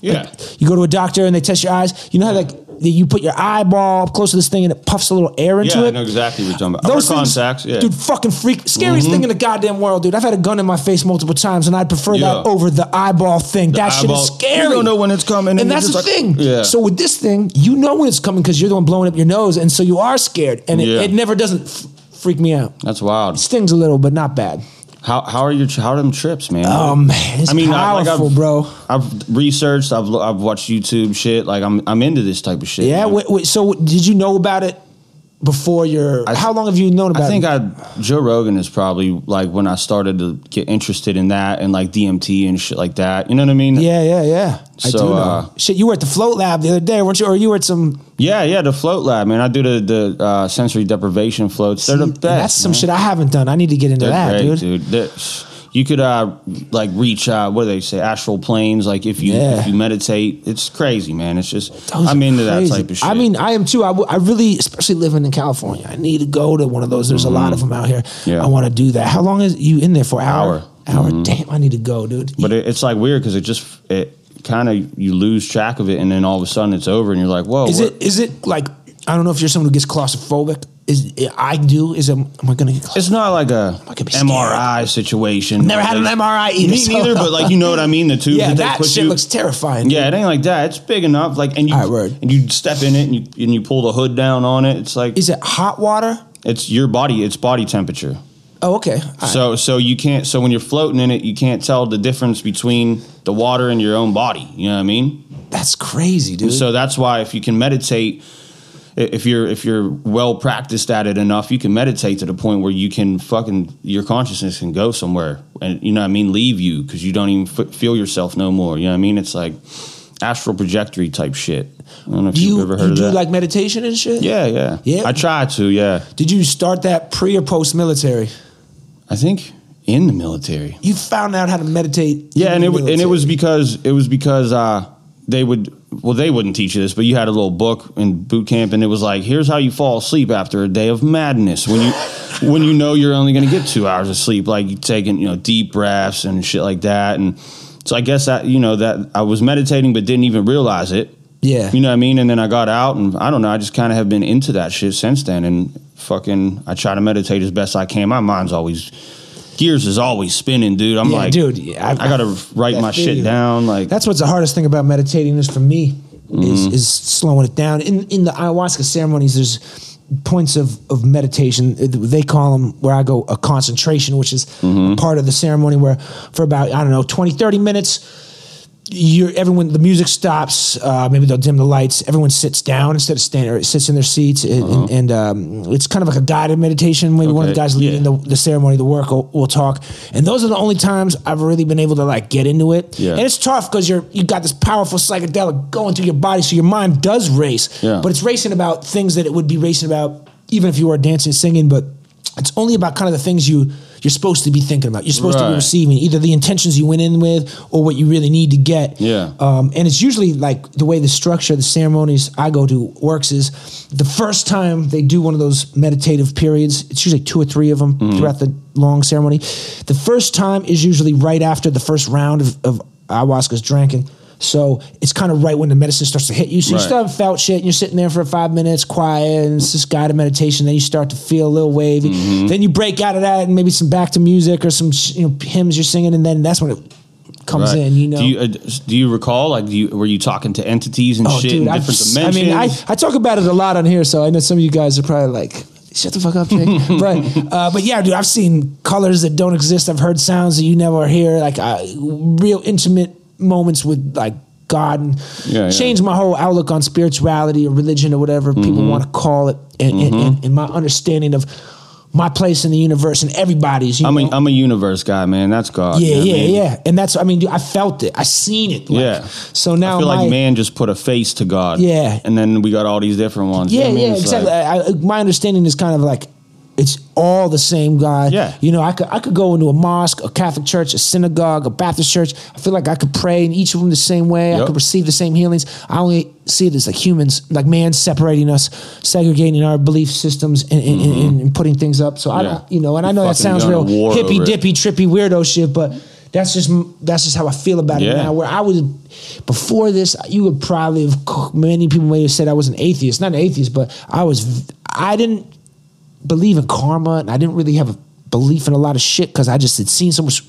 B: Yeah.
C: You go to a doctor and they test your eyes. You know how like you put your eyeball up close to this thing and it puffs a little air into it.
B: Yeah, I
C: it.
B: know exactly what you're talking about.
C: Those
B: I
C: things,
B: contacts. Yeah. Mm-hmm.
C: dude, fucking freak, scariest thing in the goddamn world, dude. I've had a gun in my face multiple times, and I'd prefer that over the eyeball thing. that shit
B: eyeball-
C: is scary.
B: you don't know when it's coming, and
C: and that's the
B: like-
C: thing.
B: Yeah.
C: So with this thing, you know when it's coming because you're the one blowing up your nose, and so you are scared, and it,
B: Yeah.
C: it never doesn't f- freak me out.
B: That's wild.
C: Stings a little, but not bad.
B: How how are your how are them trips, man?
C: Oh man, it's
B: I mean, I- like,
C: powerful,
B: I've-
C: bro.
B: I've researched. I've I've watched YouTube shit. Like I'm I'm into this type of shit.
C: Yeah. Wait, wait, so did you know about it before your?
B: I-
C: how long have you known about
B: I think
C: it?
B: I Joe Rogan is probably like when I started to get interested in that and like DMT and shit like that. You know what I mean?
C: yeah, yeah, yeah. I
B: So,
C: do know.
B: uh,
C: Shit, you were at the float lab the other day, weren't you? Or you were at some.
B: Yeah, yeah. The float lab, man. I do the the uh, sensory deprivation floats. They're the best.
C: That's some
B: man.
C: shit I haven't done. I need to get into
B: They're
C: that,
B: great,
C: dude.
B: dude. You could uh like reach uh what do they say astral planes like if you
C: Yeah.
B: if you meditate it's crazy man it's just
C: Those
B: I'm into that type of shit
C: I mean, I am too. I, w- I really, especially living in California, I need to go to one of those. There's a lot of them out here.
B: Mm-hmm. Yeah.
C: I want to do that. How long is you in there for? Hour.
B: Hour. Mm-hmm.
C: Damn, I need to go, dude.
B: but it, it's like weird because it just it kind of you lose track of it and then all of a sudden it's over and you're like whoa
C: Is it? Is it like? I don't know if you're someone who gets claustrophobic. Is I do? Is am, am I going to get? Claustrophobic?
B: it's not like a
C: could be scared.
B: MRI situation
C: Never had an MRI either.
B: me
C: so-
B: neither but like you know what I mean the tubes
C: yeah,
B: that they
C: that
B: put
C: shit
B: you
C: looks terrifying.
B: yeah it ain't like that it's big enough like and you
C: right, word.
B: and you step in it and you and you pull the hood down on it it's like
C: Is it hot water?
B: it's your body it's body temperature
C: Oh, okay. All right.
B: So so you can't so when you're floating in it, you can't tell the difference between the water and your own body. You know what I mean?
C: That's crazy, dude.
B: So that's why if you can meditate, if you're if you're well practiced at it enough, you can meditate to the point where you can fucking your consciousness can go somewhere and you know what I mean, leave you because you don't even f- feel yourself no more. You know what I mean? It's like astral trajectory type shit. I don't know if
C: do
B: you've
C: you,
B: ever
C: you
B: heard of
C: do
B: that.
C: like meditation and shit?
B: yeah, yeah,
C: Yeah?
B: I try to. Yeah,
C: Did you start that pre or post military?
B: I think in the military.
C: You found out how to meditate.
B: Yeah, and it wa- and it was because it was because uh, they would well they wouldn't teach you this, but you had a little book in boot camp, and it was like here's how you fall asleep after a day of madness when you [LAUGHS] when you know you're only going to get two hours of sleep, like taking you know deep breaths and shit like that, and so I guess that you know that I was meditating but didn't even realize it.
C: Yeah.
B: You know what I mean? And then I got out and I don't know, I just kind of have been into that shit since then. And fucking, I try to meditate as best I can. My mind's always, gears is always spinning, dude. I'm
C: Yeah,
B: like,
C: dude, yeah, I-
B: I, got to write my shit down. Like,
C: That's what's the hardest thing about meditating is for me is
B: Mm-hmm.
C: is slowing it down. In in the ayahuasca ceremonies, there's points of, of meditation. They call them where I go a concentration, which is
B: Mm-hmm.
C: part of the ceremony where for about I don't know 20, 30 minutes. You're, everyone, the music stops. Uh, maybe they'll dim the lights. Everyone sits down instead of standing, or it sits in their seats, and, and, and um, it's kind of like a guided meditation. Maybe one of the
B: Uh-huh.
C: Guys leading
B: yeah.
C: the, the ceremony, the work, will, will talk. And those are the only times I've really been able to like get into it.
B: Yeah.
C: And it's tough because you're you got this powerful psychedelic going through your body, so your mind does race.
B: Yeah.
C: But it's racing about things that it would be racing about even if you were dancing, singing. But it's only about kind of the things you you're supposed to be thinking about. You're supposed to be receiving either the intentions you went in with or what you really need to get.
B: Yeah.
C: Um, and it's usually like the way the structure, of the ceremonies I go to works is the first time they do one of those meditative periods, it's usually two or three of them
B: Mm-hmm.
C: throughout the long ceremony. The first time is usually right after the first round of, of ayahuasca's drinking. So it's kind of right when the medicine starts to hit you. So you
B: Right.
C: still haven't felt shit and you're sitting there for five minutes quiet and it's this guided meditation. Then you start to feel a little wavy.
B: Mm-hmm.
C: Then you break out of that and maybe some back to music or some you know hymns you're singing. And then that's when it comes
B: right.
C: in, you know.
B: do you, uh, do you recall, like, do you, were you talking to entities and shit in
C: I've-
B: different
C: I mean, I, I talk about it a lot on here, so I know some of you guys are probably like, shut the fuck up, Jake. [LAUGHS] but, uh, but yeah, dude, I've seen colors that don't exist. I've heard sounds that you never hear, like uh, real intimate moments with like God and
B: Yeah, yeah.
C: changed my whole outlook on spirituality or religion or whatever people
B: Mm-hmm.
C: want to call it. And, and, and, and my understanding of my place in the universe and everybody's. You
B: I'm a I'm a universe guy, man. That's God.
C: yeah,
B: what I
C: yeah,
B: mean?
C: yeah. And that's I mean, dude, I felt it. I seen it. like,
B: Yeah.
C: So now
B: I feel
C: my,
B: like man just put a face to God.
C: Yeah.
B: And then we got all these different ones.
C: Yeah,
B: I mean?
C: yeah, exactly.
B: like-
C: I, I, my understanding is kind of like it's all the same God.
B: Yeah.
C: You know, I could I could go into a mosque, a Catholic church, a synagogue, a Baptist church. I feel like I could pray in each of them the same way. I could receive the same healings. I only see it as like humans, like man separating us, segregating our belief systems and, and, and, and putting things up. So I
B: Mm-hmm.
C: Don't, you know, and I know that sounds real hippy dippy, trippy, weirdo shit, but that's just that's just how I feel about it now. Where I was before this, you would probably have many people may have said I was an atheist, not an atheist, but I was I didn't believe in karma, and I didn't really have a belief in a lot of shit because I just had seen so much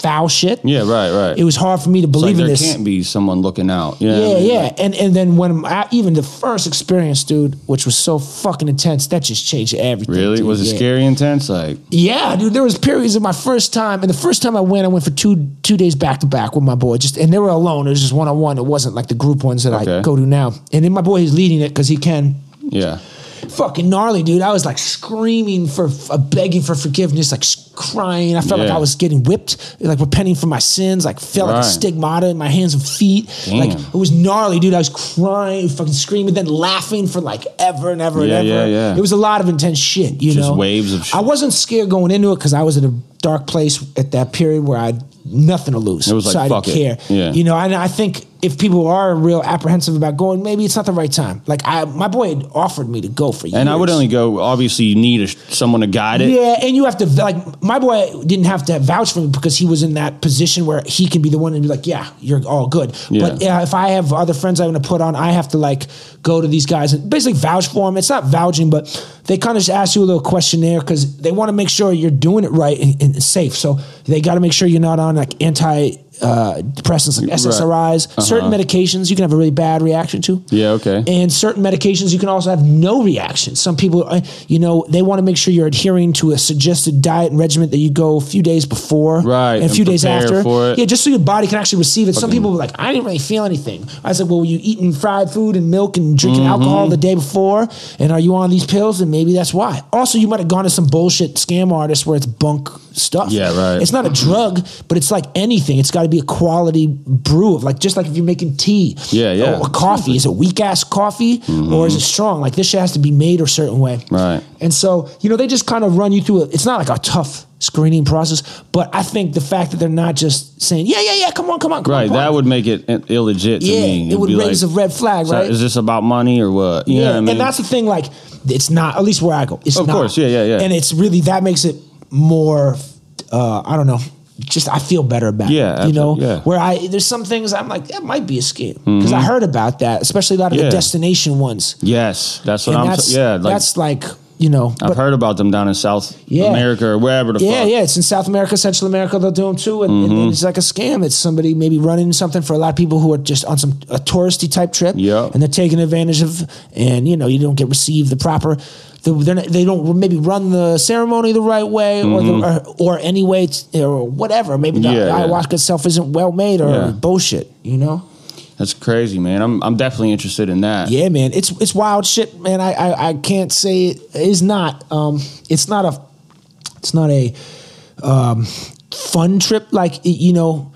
C: foul shit.
B: yeah, right, right.
C: It was hard for me to believe
B: like
C: in
B: there
C: this.
B: can't be someone looking out. You know what I
C: Yeah,
B: mean?
C: yeah,
B: Like,
C: and and then when I, even the first experience, dude, which was so fucking intense, that just changed everything.
B: really?
C: dude.
B: Was it
C: Yeah.
B: scary intense? Like
C: Yeah, dude. There was periods of my first time, and the first time I went, I went for two two days back to back with my boy. Just and they were alone. It was just one on one. It wasn't like the group ones that I go to now. And then my boy is leading it because he can.
B: yeah.
C: Fucking gnarly, dude. I was like screaming for, uh, begging for forgiveness, like crying. I felt like I was getting whipped, like repenting for my sins. Like felt like a stigmata in my hands and feet. Like it was gnarly, dude. I was crying, fucking screaming, then laughing for like ever and ever
B: Yeah,
C: and ever.
B: yeah, yeah.
C: It was a lot of intense shit, you
B: Just
C: know.
B: waves of shit.
C: I wasn't scared going into it because I was in a dark place at that period where I had nothing to lose.
B: It was like,
C: so I didn't
B: it.
C: care.
B: Yeah.
C: You know, and I think if people are real apprehensive about going, maybe it's not the right time. Like I, my boy had offered me to go for years.
B: And I would only go. Obviously, you need a, someone to guide it.
C: Yeah, and you have to like my boy didn't have to vouch for me because he was in that position where he can be the one and be like, yeah, you're all good. But uh, if I have other friends I want to put on, I have to like go to these guys and basically vouch for them. It's not vouching, but they kind of just ask you a little questionnaire because they want to make sure you're doing it right and, and safe. So they got to make sure you're not on like anti. Uh, depressants like SSRIs, certain medications you can have a really bad reaction to.
B: Uh-huh. Yeah, okay.
C: And certain medications you can also have no reaction. Some people, uh, you know, they want to make sure you're adhering to a suggested diet and regimen that you go a few days before,
B: Right,
C: and a
B: and
C: few days after. Yeah, just so your body can actually receive it. Some people were like, I didn't really feel anything. I said, Well, were you eating fried food and milk and drinking
B: Mm-hmm.
C: alcohol the day before? And are you on these pills? And maybe that's why. Also, you might have gone to some bullshit scam artist where it's bunk stuff.
B: Yeah, right.
C: It's not a drug, but it's like anything. It's got to be a quality brew of like just like if you're making tea.
B: Yeah, yeah.
C: Or coffee. Is it weak ass coffee mm-hmm. or is it strong? Like this shit has to be made a certain way.
B: Right.
C: And so, you know, they just kind of run you through it. It's not like a tough screening process, but I think the fact that they're not just saying, yeah, yeah, yeah, come on, come on, come on.
B: Right.
C: come
B: That
C: on.
B: would make it illegit to
C: yeah,
B: me.
C: it
B: be
C: raise
B: like,
C: a red flag,
B: so
C: right?
B: Is this about money or what? You know
C: yeah,
B: what I mean?
C: and that's the thing. Like, it's not. At least where I go, it's
B: Of
C: not.
B: course, yeah, yeah, yeah.
C: And it's really that makes it more. Uh, I don't know. Just I feel better about
B: Yeah,
C: it. You know,
B: yeah. Mm-hmm.
C: where I there's some things I'm like that might be a scam because I heard about that, especially a lot of
B: Yeah.
C: the destination ones.
B: yes, that's what
C: And
B: I'm.
C: that's
B: yeah, like
C: that's like you know.
B: I've
C: but-
B: heard about them down in South
C: Yeah.
B: America or wherever the
C: yeah,
B: fuck.
C: yeah, it's in South America, Central America. They'll do them too, and, and
B: Mm-hmm.
C: it's like a scam. It's somebody maybe running something for a lot of people who are just on some a touristy type trip,
B: Yeah.
C: and they're taking advantage of, and you know you don't get received the proper. The, they're not, they don't maybe run the ceremony the right way, or, the, or or any way, t- or whatever. Maybe the
B: Mm-hmm. Yeah, yeah.
C: ayahuasca itself isn't well made, or
B: Yeah.
C: bullshit. You know.
B: That's crazy, man. I'm I'm definitely interested in that.
C: Yeah, man, it's it's wild shit, man. I I, I can't say it is not. Um, it's not a, it's not a, um, fun trip. Like you know,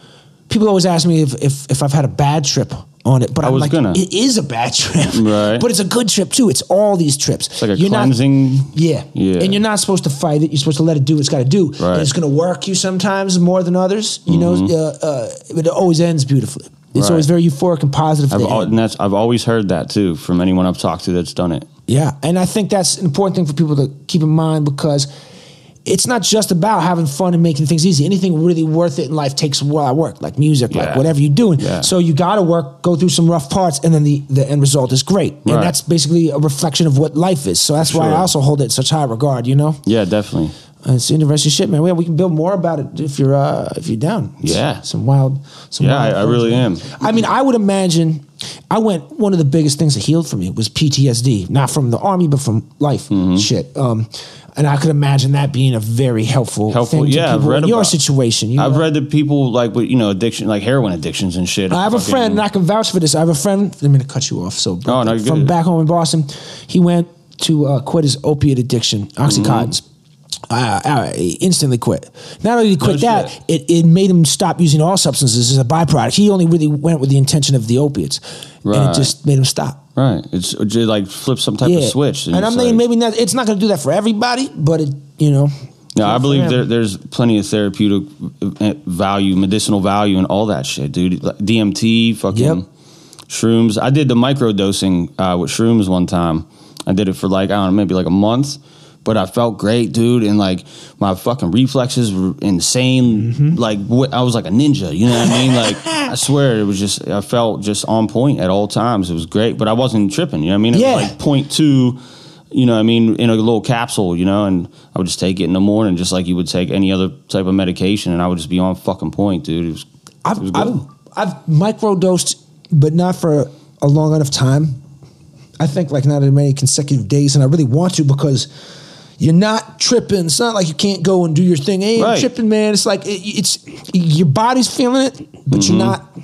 C: people always ask me if if if I've had a bad trip on it, but I am
B: was
C: like,
B: gonna.
C: it is a bad [LAUGHS] trip,
B: Right.
C: But it's a good trip too. It's all these trips.
B: It's like a
C: You're not-
B: cleansing.
C: yeah.
B: Yeah.
C: And you're not supposed to fight it. You're supposed to let it do what it's got to do.
B: Right.
C: And it's going to work you sometimes more than others. You know, uh, uh, but it always ends beautifully. It's
B: Mm-hmm. Right.
C: always very euphoric and positive.
B: I've al- and that's I've always heard that too from anyone I've talked to that's done it.
C: Yeah, and I think that's an important thing for people to keep in mind because it's not just about having fun and making things easy. Anything really worth it in life takes a lot of work, like music, like whatever you're doing.
B: Yeah.
C: So you got to work, go through some rough parts, and then the, the end result is great. And that's basically a reflection of what life is. So that's why I also hold it in such high regard. You know,
B: Yeah, definitely.
C: And it's university shit, man. Yeah, we can build more about it if you're uh, if you're down.
B: Yeah.
C: some wild. Some
B: Yeah,
C: wild
B: I, I really am.
C: I mean, I would imagine. I went. One of the biggest things that healed for me was PTSD, not from the army, but from life
B: Mm-hmm.
C: shit. Um, and I could imagine that being a very helpful,
B: Helpful,
C: thing to
B: yeah,
C: people
B: read
C: in your
B: about-
C: situation. You
B: I've
C: know?
B: read that people like with you know addiction, like heroin addictions and shit.
C: I have a friend, and I can vouch for this. I have a friend. I'm going to cut you off. So,
B: Oh, no,
C: from
B: good.
C: back home in Boston, he went to uh, quit his opiate addiction, Oxycontins, uh, uh, instantly quit. Not only did he quit
B: No
C: that,
B: shit.
C: it, it made him stop using all substances as a byproduct. He only really went with the intention of the opiates, and it just made him stop.
B: Right. It's it like flip some type of switch.
C: and I'm
B: it's
C: thinking
B: like-
C: maybe not, it's not going to do that for everybody, but it, you know.
B: No, I believe there, there's plenty of therapeutic uh, value, medicinal value, and all that shit, dude. Like DMT, fucking
C: Yep.
B: shrooms. I did the micro dosing uh, with shrooms one time. I did it for like I don't know, maybe like a month, but I felt great, dude. And like my fucking reflexes were insane.
C: Mm-hmm.
B: Like wh- I was like a ninja. You know what I mean? Like I [LAUGHS] swear, it was just I felt just on point at all times. It was great, but I wasn't tripping. You know what I mean? It
C: Yeah.
B: was like point two you know, what I mean, in a little capsule, you know, and I would just take it in the morning, just like you would take any other type of medication, and I would just be on fucking point, dude. It was,
C: I've,
B: it was
C: I've. I've microdosed, but not for a long enough time. I think like not in many consecutive days, and I really want to because you're not tripping. It's not like you can't go and do your thing. Hey, I'm tripping, man. It's like it, it's your body's feeling it, but
B: Mm-hmm.
C: you're not.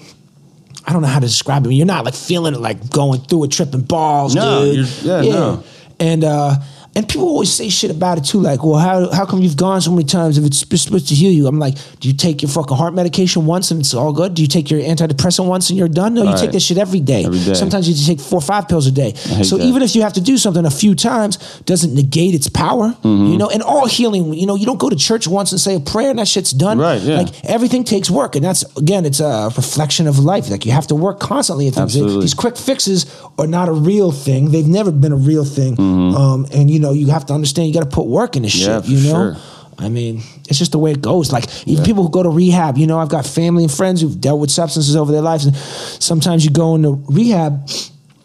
C: I don't know how to describe it. You're not like feeling it, like going through it, tripping balls,
B: No,
C: dude.
B: you're- yeah, no.
C: And uh, and people always say shit about it too. Like, well, how how come you've gone so many times if it's supposed to heal you? I'm like, do you take your fucking heart medication once and it's all good? Do you take your antidepressant once and you're done? No, you
B: Right.
C: take this shit every day.
B: Every day.
C: Sometimes you just take four or five pills a day. So
B: that.
C: even if you have to do something a few times, doesn't negate its power.
B: Mm-hmm.
C: You know, and all healing. You know, you don't go to church once and say a prayer and that shit's done.
B: Right, yeah.
C: Like everything takes work, and that's again, it's a reflection of life. Like you have to work constantly at things.
B: Absolutely.
C: These quick fixes are not a real thing. They've never been a real thing.
B: Mm-hmm.
C: Um, and you know, you have to understand you got to put work in this
B: Yeah,
C: shit. You know.
B: sure.
C: I mean, it's just the way it goes. Like even people who go to rehab, you know, I've got family and friends who've dealt with substances over their lives, and sometimes you go into rehab,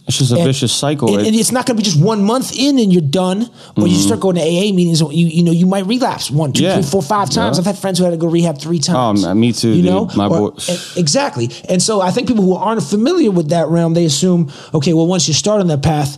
B: It's just a
C: and-
B: vicious cycle.
C: and, and it's not going to be just one month in and you're done, or you start going to AA meetings. You you know you might relapse one, two,
B: Mm-hmm. Yeah.
C: three, four, five times.
B: Yeah.
C: I've had friends who had to go rehab three times.
B: Oh, me too,
C: You
B: dude.
C: know,
B: My
C: Or-
B: boy-
C: and- exactly. And so I think people who aren't familiar with that realm, they assume, okay, well, once you start on that path.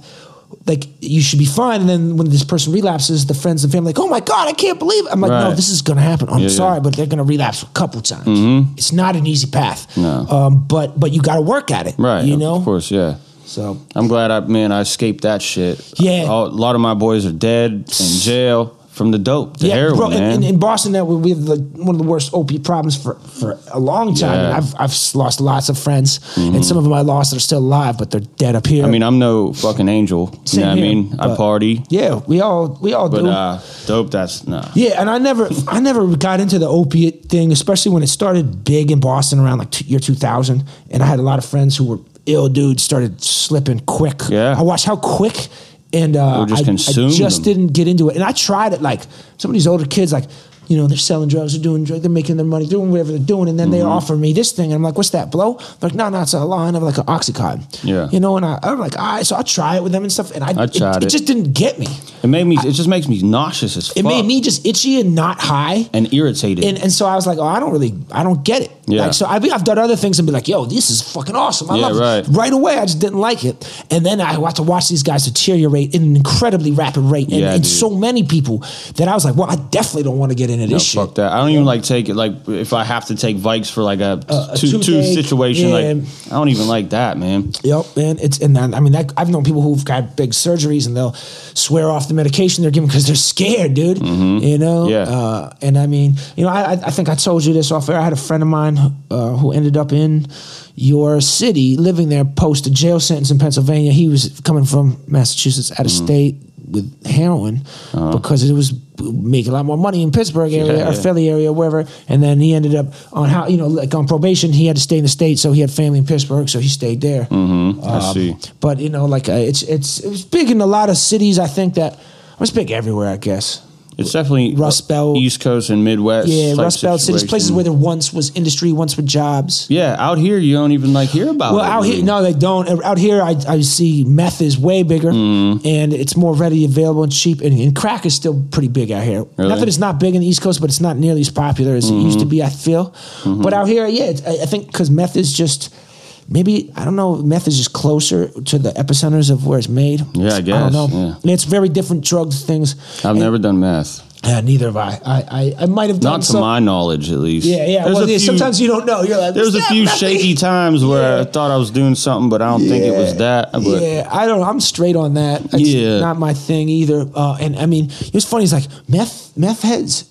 C: Like you should be fine, and then when this person relapses, the friends and family like, "Oh my god, I can't believe!" It. I'm like, "No, this is to happen. I'm
B: Yeah, yeah.
C: sorry, but they're to relapse a couple times. It's not an easy path,
B: No.
C: um, but but you got to work at it,
B: right.
C: You know,
B: Of course, yeah.
C: So
B: I'm glad I man I escaped that shit.
C: Yeah.
B: A lot of my boys are dead in jail from the dope, the heroin,
C: bro, in-
B: man.
C: In, in Boston, that we have the, one of the worst opiate problems for, for a long time.
B: Yeah.
C: I've I've lost lots of friends, and some of them I lost that are still alive, but they're dead up here.
B: I mean, I'm no fucking angel.
C: Same
B: you know what I mean? I party,
C: yeah, we all we all
B: but
C: do.
B: uh, dope. That's nah.
C: yeah, and I never I never got into the opiate thing, especially when it started big in Boston around like t- year 2000, and I had a lot of friends who were ill dudes started slipping quick.
B: Yeah.
C: I watched how quick. And uh,
B: just
C: I, I just
B: them.
C: didn't get into it. And I tried it like some of these older kids, like, you know, they're selling drugs, they're doing drugs, they're making their money, doing whatever they're doing. And then they
B: Mm-hmm.
C: offer me this thing. And I'm like, what's that, blow? They're like, no, no, it's a line of like an Oxycontin.
B: Yeah.
C: You know, and I, I'm like, all right, so I try it with them and stuff. And I,
B: I tried
C: it,
B: it.
C: just didn't get me.
B: It made me. It just makes me nauseous as fuck.
C: It made me just itchy and not high.
B: and irritated.
C: And, and so I was like, oh, I don't really, I don't get it.
B: Yeah.
C: Like, so I've, I've done other things and be like, yo, this is fucking awesome. I
B: Yeah,
C: love
B: right.
C: it. Right away, I just didn't like it. And then I got to watch these guys deteriorate in an incredibly rapid rate. And,
B: Yeah,
C: and so many people that I was like, well, I definitely don't want to get into
B: No,
C: this shit.
B: fuck that. I don't even like take it. Like if I have to take Vikes for like a,
C: a
B: two two situation,
C: yeah.
B: like I don't even like that, man.
C: Yep, man. It's and I mean that, I've known people who've got big surgeries and they'll swear off the medication they're given because they're scared, dude. You know.
B: Mm-hmm. Yeah.
C: Uh, and I mean, you know, I, I I think I told you this off air. I had a friend of mine uh, who ended up in your city, living there post a jail sentence in Pennsylvania. He was coming from Massachusetts, out of
B: Mm-hmm.
C: state with heroin because it was making a lot more money in Pittsburgh area
B: Uh-huh. Yeah,
C: or
B: yeah.
C: Philly area, wherever. And then he ended up on how you know like on probation. He had to stay in the state, so he had family in Pittsburgh, so he stayed there.
B: Mm-hmm. I
C: Um,
B: see.
C: But you know, like uh, it's it's it was big in a lot of cities. I think that it was big everywhere. I guess.
B: It's definitely
C: Rust Belt.
B: East Coast and Midwest.
C: Yeah, Rust Belt cities, places where there once was industry, once were jobs.
B: Yeah, out here you don't even like hear about.
C: Well,
B: it,
C: out
B: really.
C: here, no, they don't. Out here, I, I see meth is way bigger,
B: Mm-hmm.
C: and it's more readily available and cheap. And, and crack is still pretty big out here.
B: Really? Mm-hmm.
C: Not that it's not big in the East Coast, but it's not nearly as popular as it used to be. I feel, but out here, yeah, it's, I, I think because meth is just maybe I don't know. Meth is just closer to the epicenters of where it's made.
B: Yeah, I guess.
C: I don't know.
B: yeah.
C: And It's very different drugs, things.
B: I've
C: And-
B: never done meth.
C: Yeah, neither have I. I I, I might have done
B: Not to
C: some.
B: my knowledge, at least.
C: yeah, yeah. Well, yeah,
B: few-
C: sometimes you don't know. You're like,
B: There's a few
C: not me."
B: shaky times where I thought I was doing something, but I don't think it was that. But
C: yeah, I don't. I'm straight on that. It's
B: Yeah.
C: not my thing either. Uh, and I mean, it's funny. It's like meth, meth heads.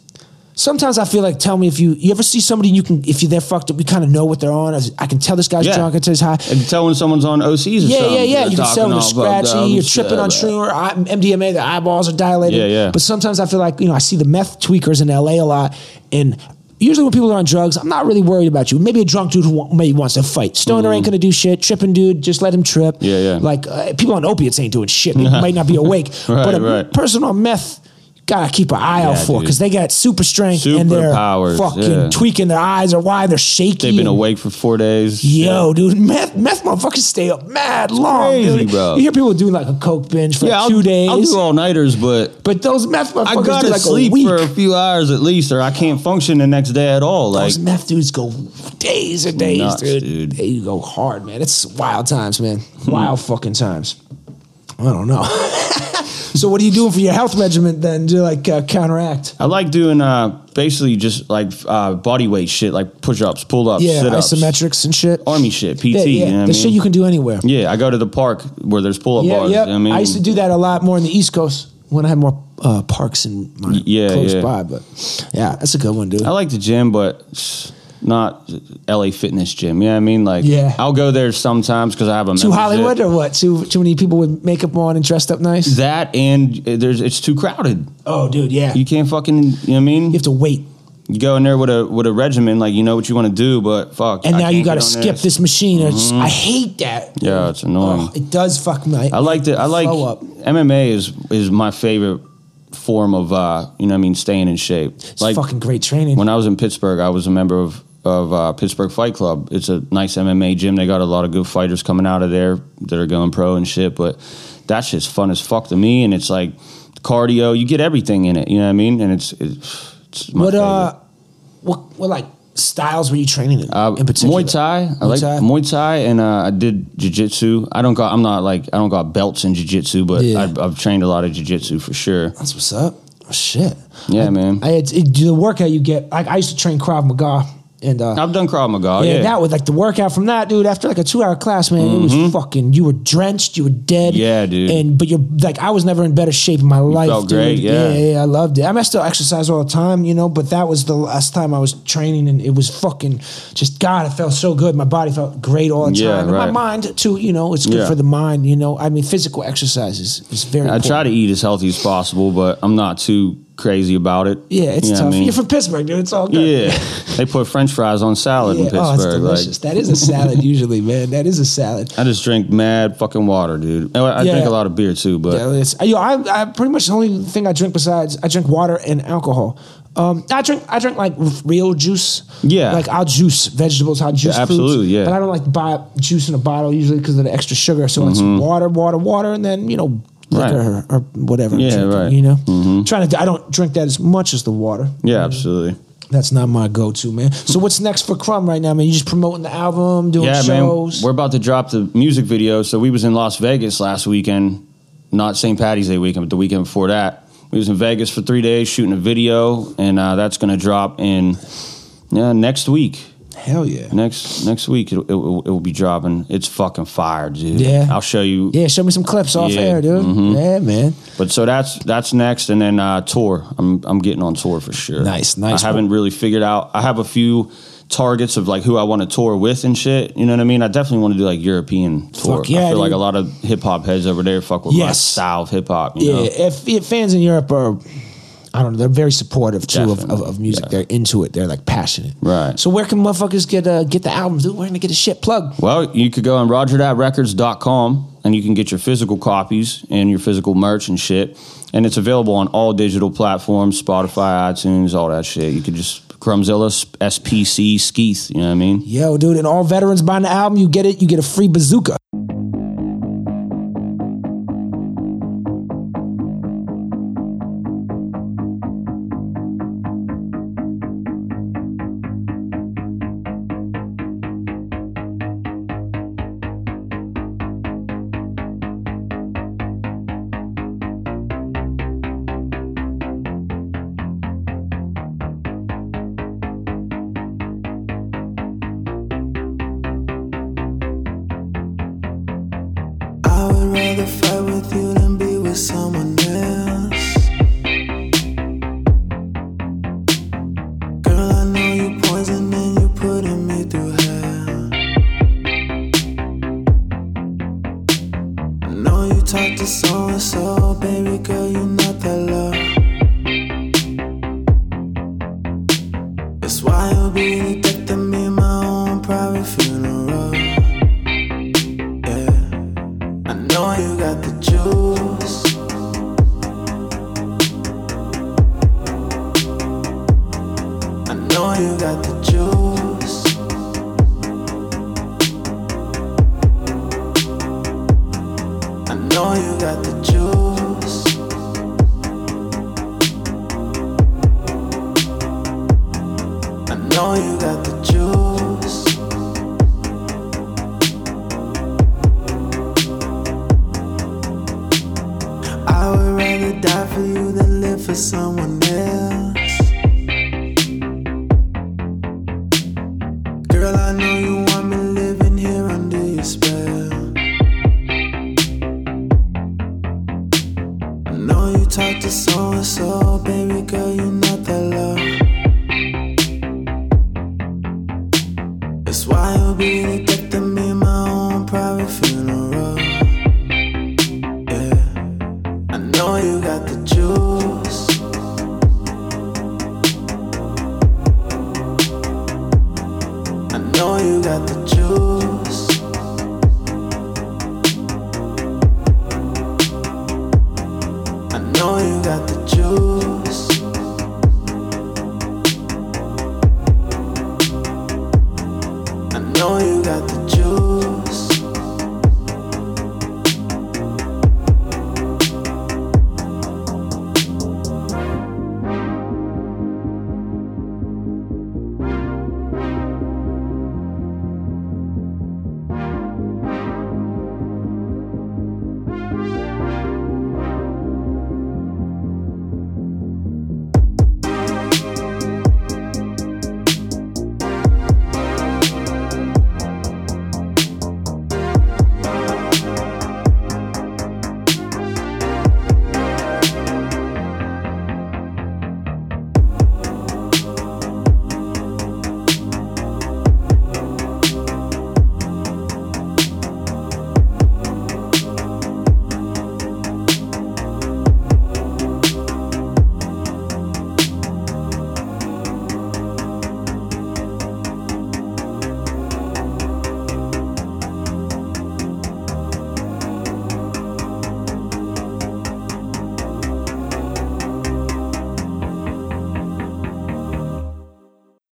C: Sometimes I feel like, tell me if you you ever see somebody you can if you they're fucked up, you kind of know what they're on. I can tell this guy's
B: Yeah.
C: drunk. I can tell he's high.
B: and tell when someone's on OCs or
C: Yeah,
B: something.
C: yeah, yeah. You can tell when they're scratchy, you're tripping on shroomer, MDMA, the eyeballs are dilated.
B: Yeah, yeah.
C: But sometimes I feel like, you know, I see the meth tweakers in LA a lot. And usually when people are on drugs, I'm not really worried about you. Maybe a drunk dude who maybe wants to fight. Stoner ain't going to do shit. Tripping dude, just let him trip.
B: Mm-hmm. Yeah, yeah.
C: Like uh, people on opiates ain't doing shit. They [LAUGHS] might not be awake. [LAUGHS]
B: Right,
C: but a
B: right.
C: person on meth, gotta keep an eye out for because they got super strength and
B: Super
C: they're
B: powers,
C: fucking
B: yeah.
C: tweaking their eyes or why they're shaky.
B: They've been awake for four days.
C: Yo, dude, meth, meth motherfuckers stay up mad long,
B: crazy.
C: You hear people doing like a coke binge for
B: Yeah,
C: like
B: I'll,
C: two days,
B: I'll do all nighters, but
C: but those meth motherfuckers I
B: gotta
C: do like
B: sleep
C: a
B: for a few hours at least, or I can't function the next day at all. Like,
C: those meth dudes go days and days,
B: Nuts,
C: dude.
B: dude.
C: They go hard, man. It's wild times, man. Wild hmm. fucking times. I don't know. [LAUGHS] so, what are you doing for your health regimen then to like uh, counteract?
B: I like doing uh, basically just like uh, body weight shit, like push ups, pull ups,
C: Yeah,
B: sit ups,
C: isometrics and shit.
B: army shit, PT.
C: yeah, yeah.
B: You know what I
C: the shit you can do anywhere.
B: yeah, I go to the park where there's pull up
C: Yeah,
B: bars.
C: yeah.
B: you know I mean,
C: I used to do that a lot more in the East Coast when I had more uh, parks in my
B: Yeah,
C: close
B: yeah.
C: by. But yeah, that's a good one, dude.
B: I like the gym, but not LA Fitness gym. You know what I mean? Like,
C: Yeah.
B: I'll go there sometimes because I have a
C: Too
B: membership.
C: Hollywood or what? Too too many people with makeup on and dressed up nice.
B: That and uh, there's it's too crowded.
C: Oh, dude, yeah.
B: You can't fucking. You know what I mean?
C: You have to wait,
B: You go in there with a with a regimen, like you know what you want to do, but fuck.
C: and
B: I
C: now you got to skip this machine. It's, I hate that.
B: Yeah, it's annoying.
C: Oh, it does fuck me.
B: I like the I like
C: up.
B: MMA is is my favorite form of uh you know what I mean staying in shape.
C: It's
B: like
C: fucking great training.
B: when I was in Pittsburgh, I was a member of of uh, Pittsburgh Fight Club. It's a nice MMA gym. They got a lot of good fighters coming out of there that are going pro and shit. But that's just fun as fuck to me, and it's like cardio. You get everything in it. You know what I mean? And it's it's, it's my
C: what
B: favorite.
C: uh, what what like styles were you training in?
B: Uh,
C: in particular,
B: Muay Thai. I
C: Muay
B: like
C: Thai?
B: Muay Thai, and uh, I did Jiu Jitsu. I don't got. I'm not like I don't got belts in Jiu Jitsu, but
C: Yeah.
B: I've, I've trained a lot of Jiu Jitsu for sure.
C: That's what's up. Oh, shit.
B: Yeah, man.
C: I had it, the workout you get. Like I used to train Krav Maga, and uh,
B: I've done Krav Maga.
C: yeah,
B: Yeah,
C: that was like the workout from that, dude. After like a two hour class, man, it was fucking. You were drenched, you were dead.
B: Mm-hmm. Yeah, dude.
C: And but you're like, I was never in better shape in my life.
B: felt
C: dude.
B: great, yeah.
C: yeah, yeah, I loved it. I mean, I still exercise all the time, you know. But that was the last time I was training, and it was fucking just God. It felt so good. My body felt great all the time,
B: Yeah,
C: and my mind too. You know, it's good
B: Yeah.
C: for the mind. You know, I mean, physical exercise is, is very.
B: I
C: important.
B: try to eat as healthy as possible, but I'm not too crazy about it.
C: Yeah, it's
B: You know
C: tough.
B: I mean?
C: You're from Pittsburgh, dude. It's all good.
B: Yeah, they put French fries on salad in
C: Yeah. Oh, it's delicious.
B: like,
C: that is a salad [LAUGHS] usually, man. That is a salad.
B: I just drink mad fucking water, dude. I I
C: Yeah.
B: drink a lot of beer too, but
C: Yeah, yo, I, I pretty much the only thing I drink besides I drink water and alcohol. Um, I drink I drink like real juice.
B: Yeah.
C: like I'll juice vegetables. I'll juice
B: Yeah, absolutely,
C: fruits,
B: yeah.
C: But I don't like to buy juice in a bottle usually because of the extra sugar. So it's water, water, water, and then you know liquor
B: Mm-hmm. Right.
C: or, or whatever.
B: Yeah,
C: drinking,
B: right.
C: You know, trying to I don't drink that as much as the water.
B: yeah, absolutely.
C: That's not my go-to, man. So what's next for Crumb right now, man? You just promoting the album, doing
B: Yeah,
C: shows.
B: man. We're about to drop the music video. So we was in Las Vegas last weekend, not St. Patty's Day weekend, but the weekend before that. We was in Vegas for three days shooting a video, and uh, that's going to drop in yeah, next week.
C: Hell yeah.
B: Next next week it, it, it will be dropping. It's fucking fire, dude.
C: Yeah.
B: I'll show you.
C: Yeah, show me some clips off
B: Yeah,
C: air, dude.
B: mhm.
C: Yeah, man.
B: But so that's that's next, and then uh, tour. I'm I'm getting on tour for sure.
C: Nice, nice.
B: I haven't really figured out. I have a few targets of like who I want to tour with and shit. You know what I mean? I definitely want to do like European tour.
C: Fuck yeah,
B: I feel like a lot of hip hop heads over there fuck with my style of hip hop.
C: Yeah,
B: know?
C: if, if fans in Europe are, I don't know, they're very supportive too of, of, of music.
B: yeah.
C: They're into it. They're like passionate.
B: Right.
C: So where can motherfuckers get uh, get the albums, dude? Where can they get a shit plug?
B: Well, you could go on rogerdatrecords.com and you can get your physical copies and your physical merch and shit. And it's available on all digital platforms, Spotify, iTunes, all that shit. You could just Crumzilla, SPC, Skeeth, you know what I mean?
C: Yo, dude, and all veterans buying the album, you get it. You get a free bazooka.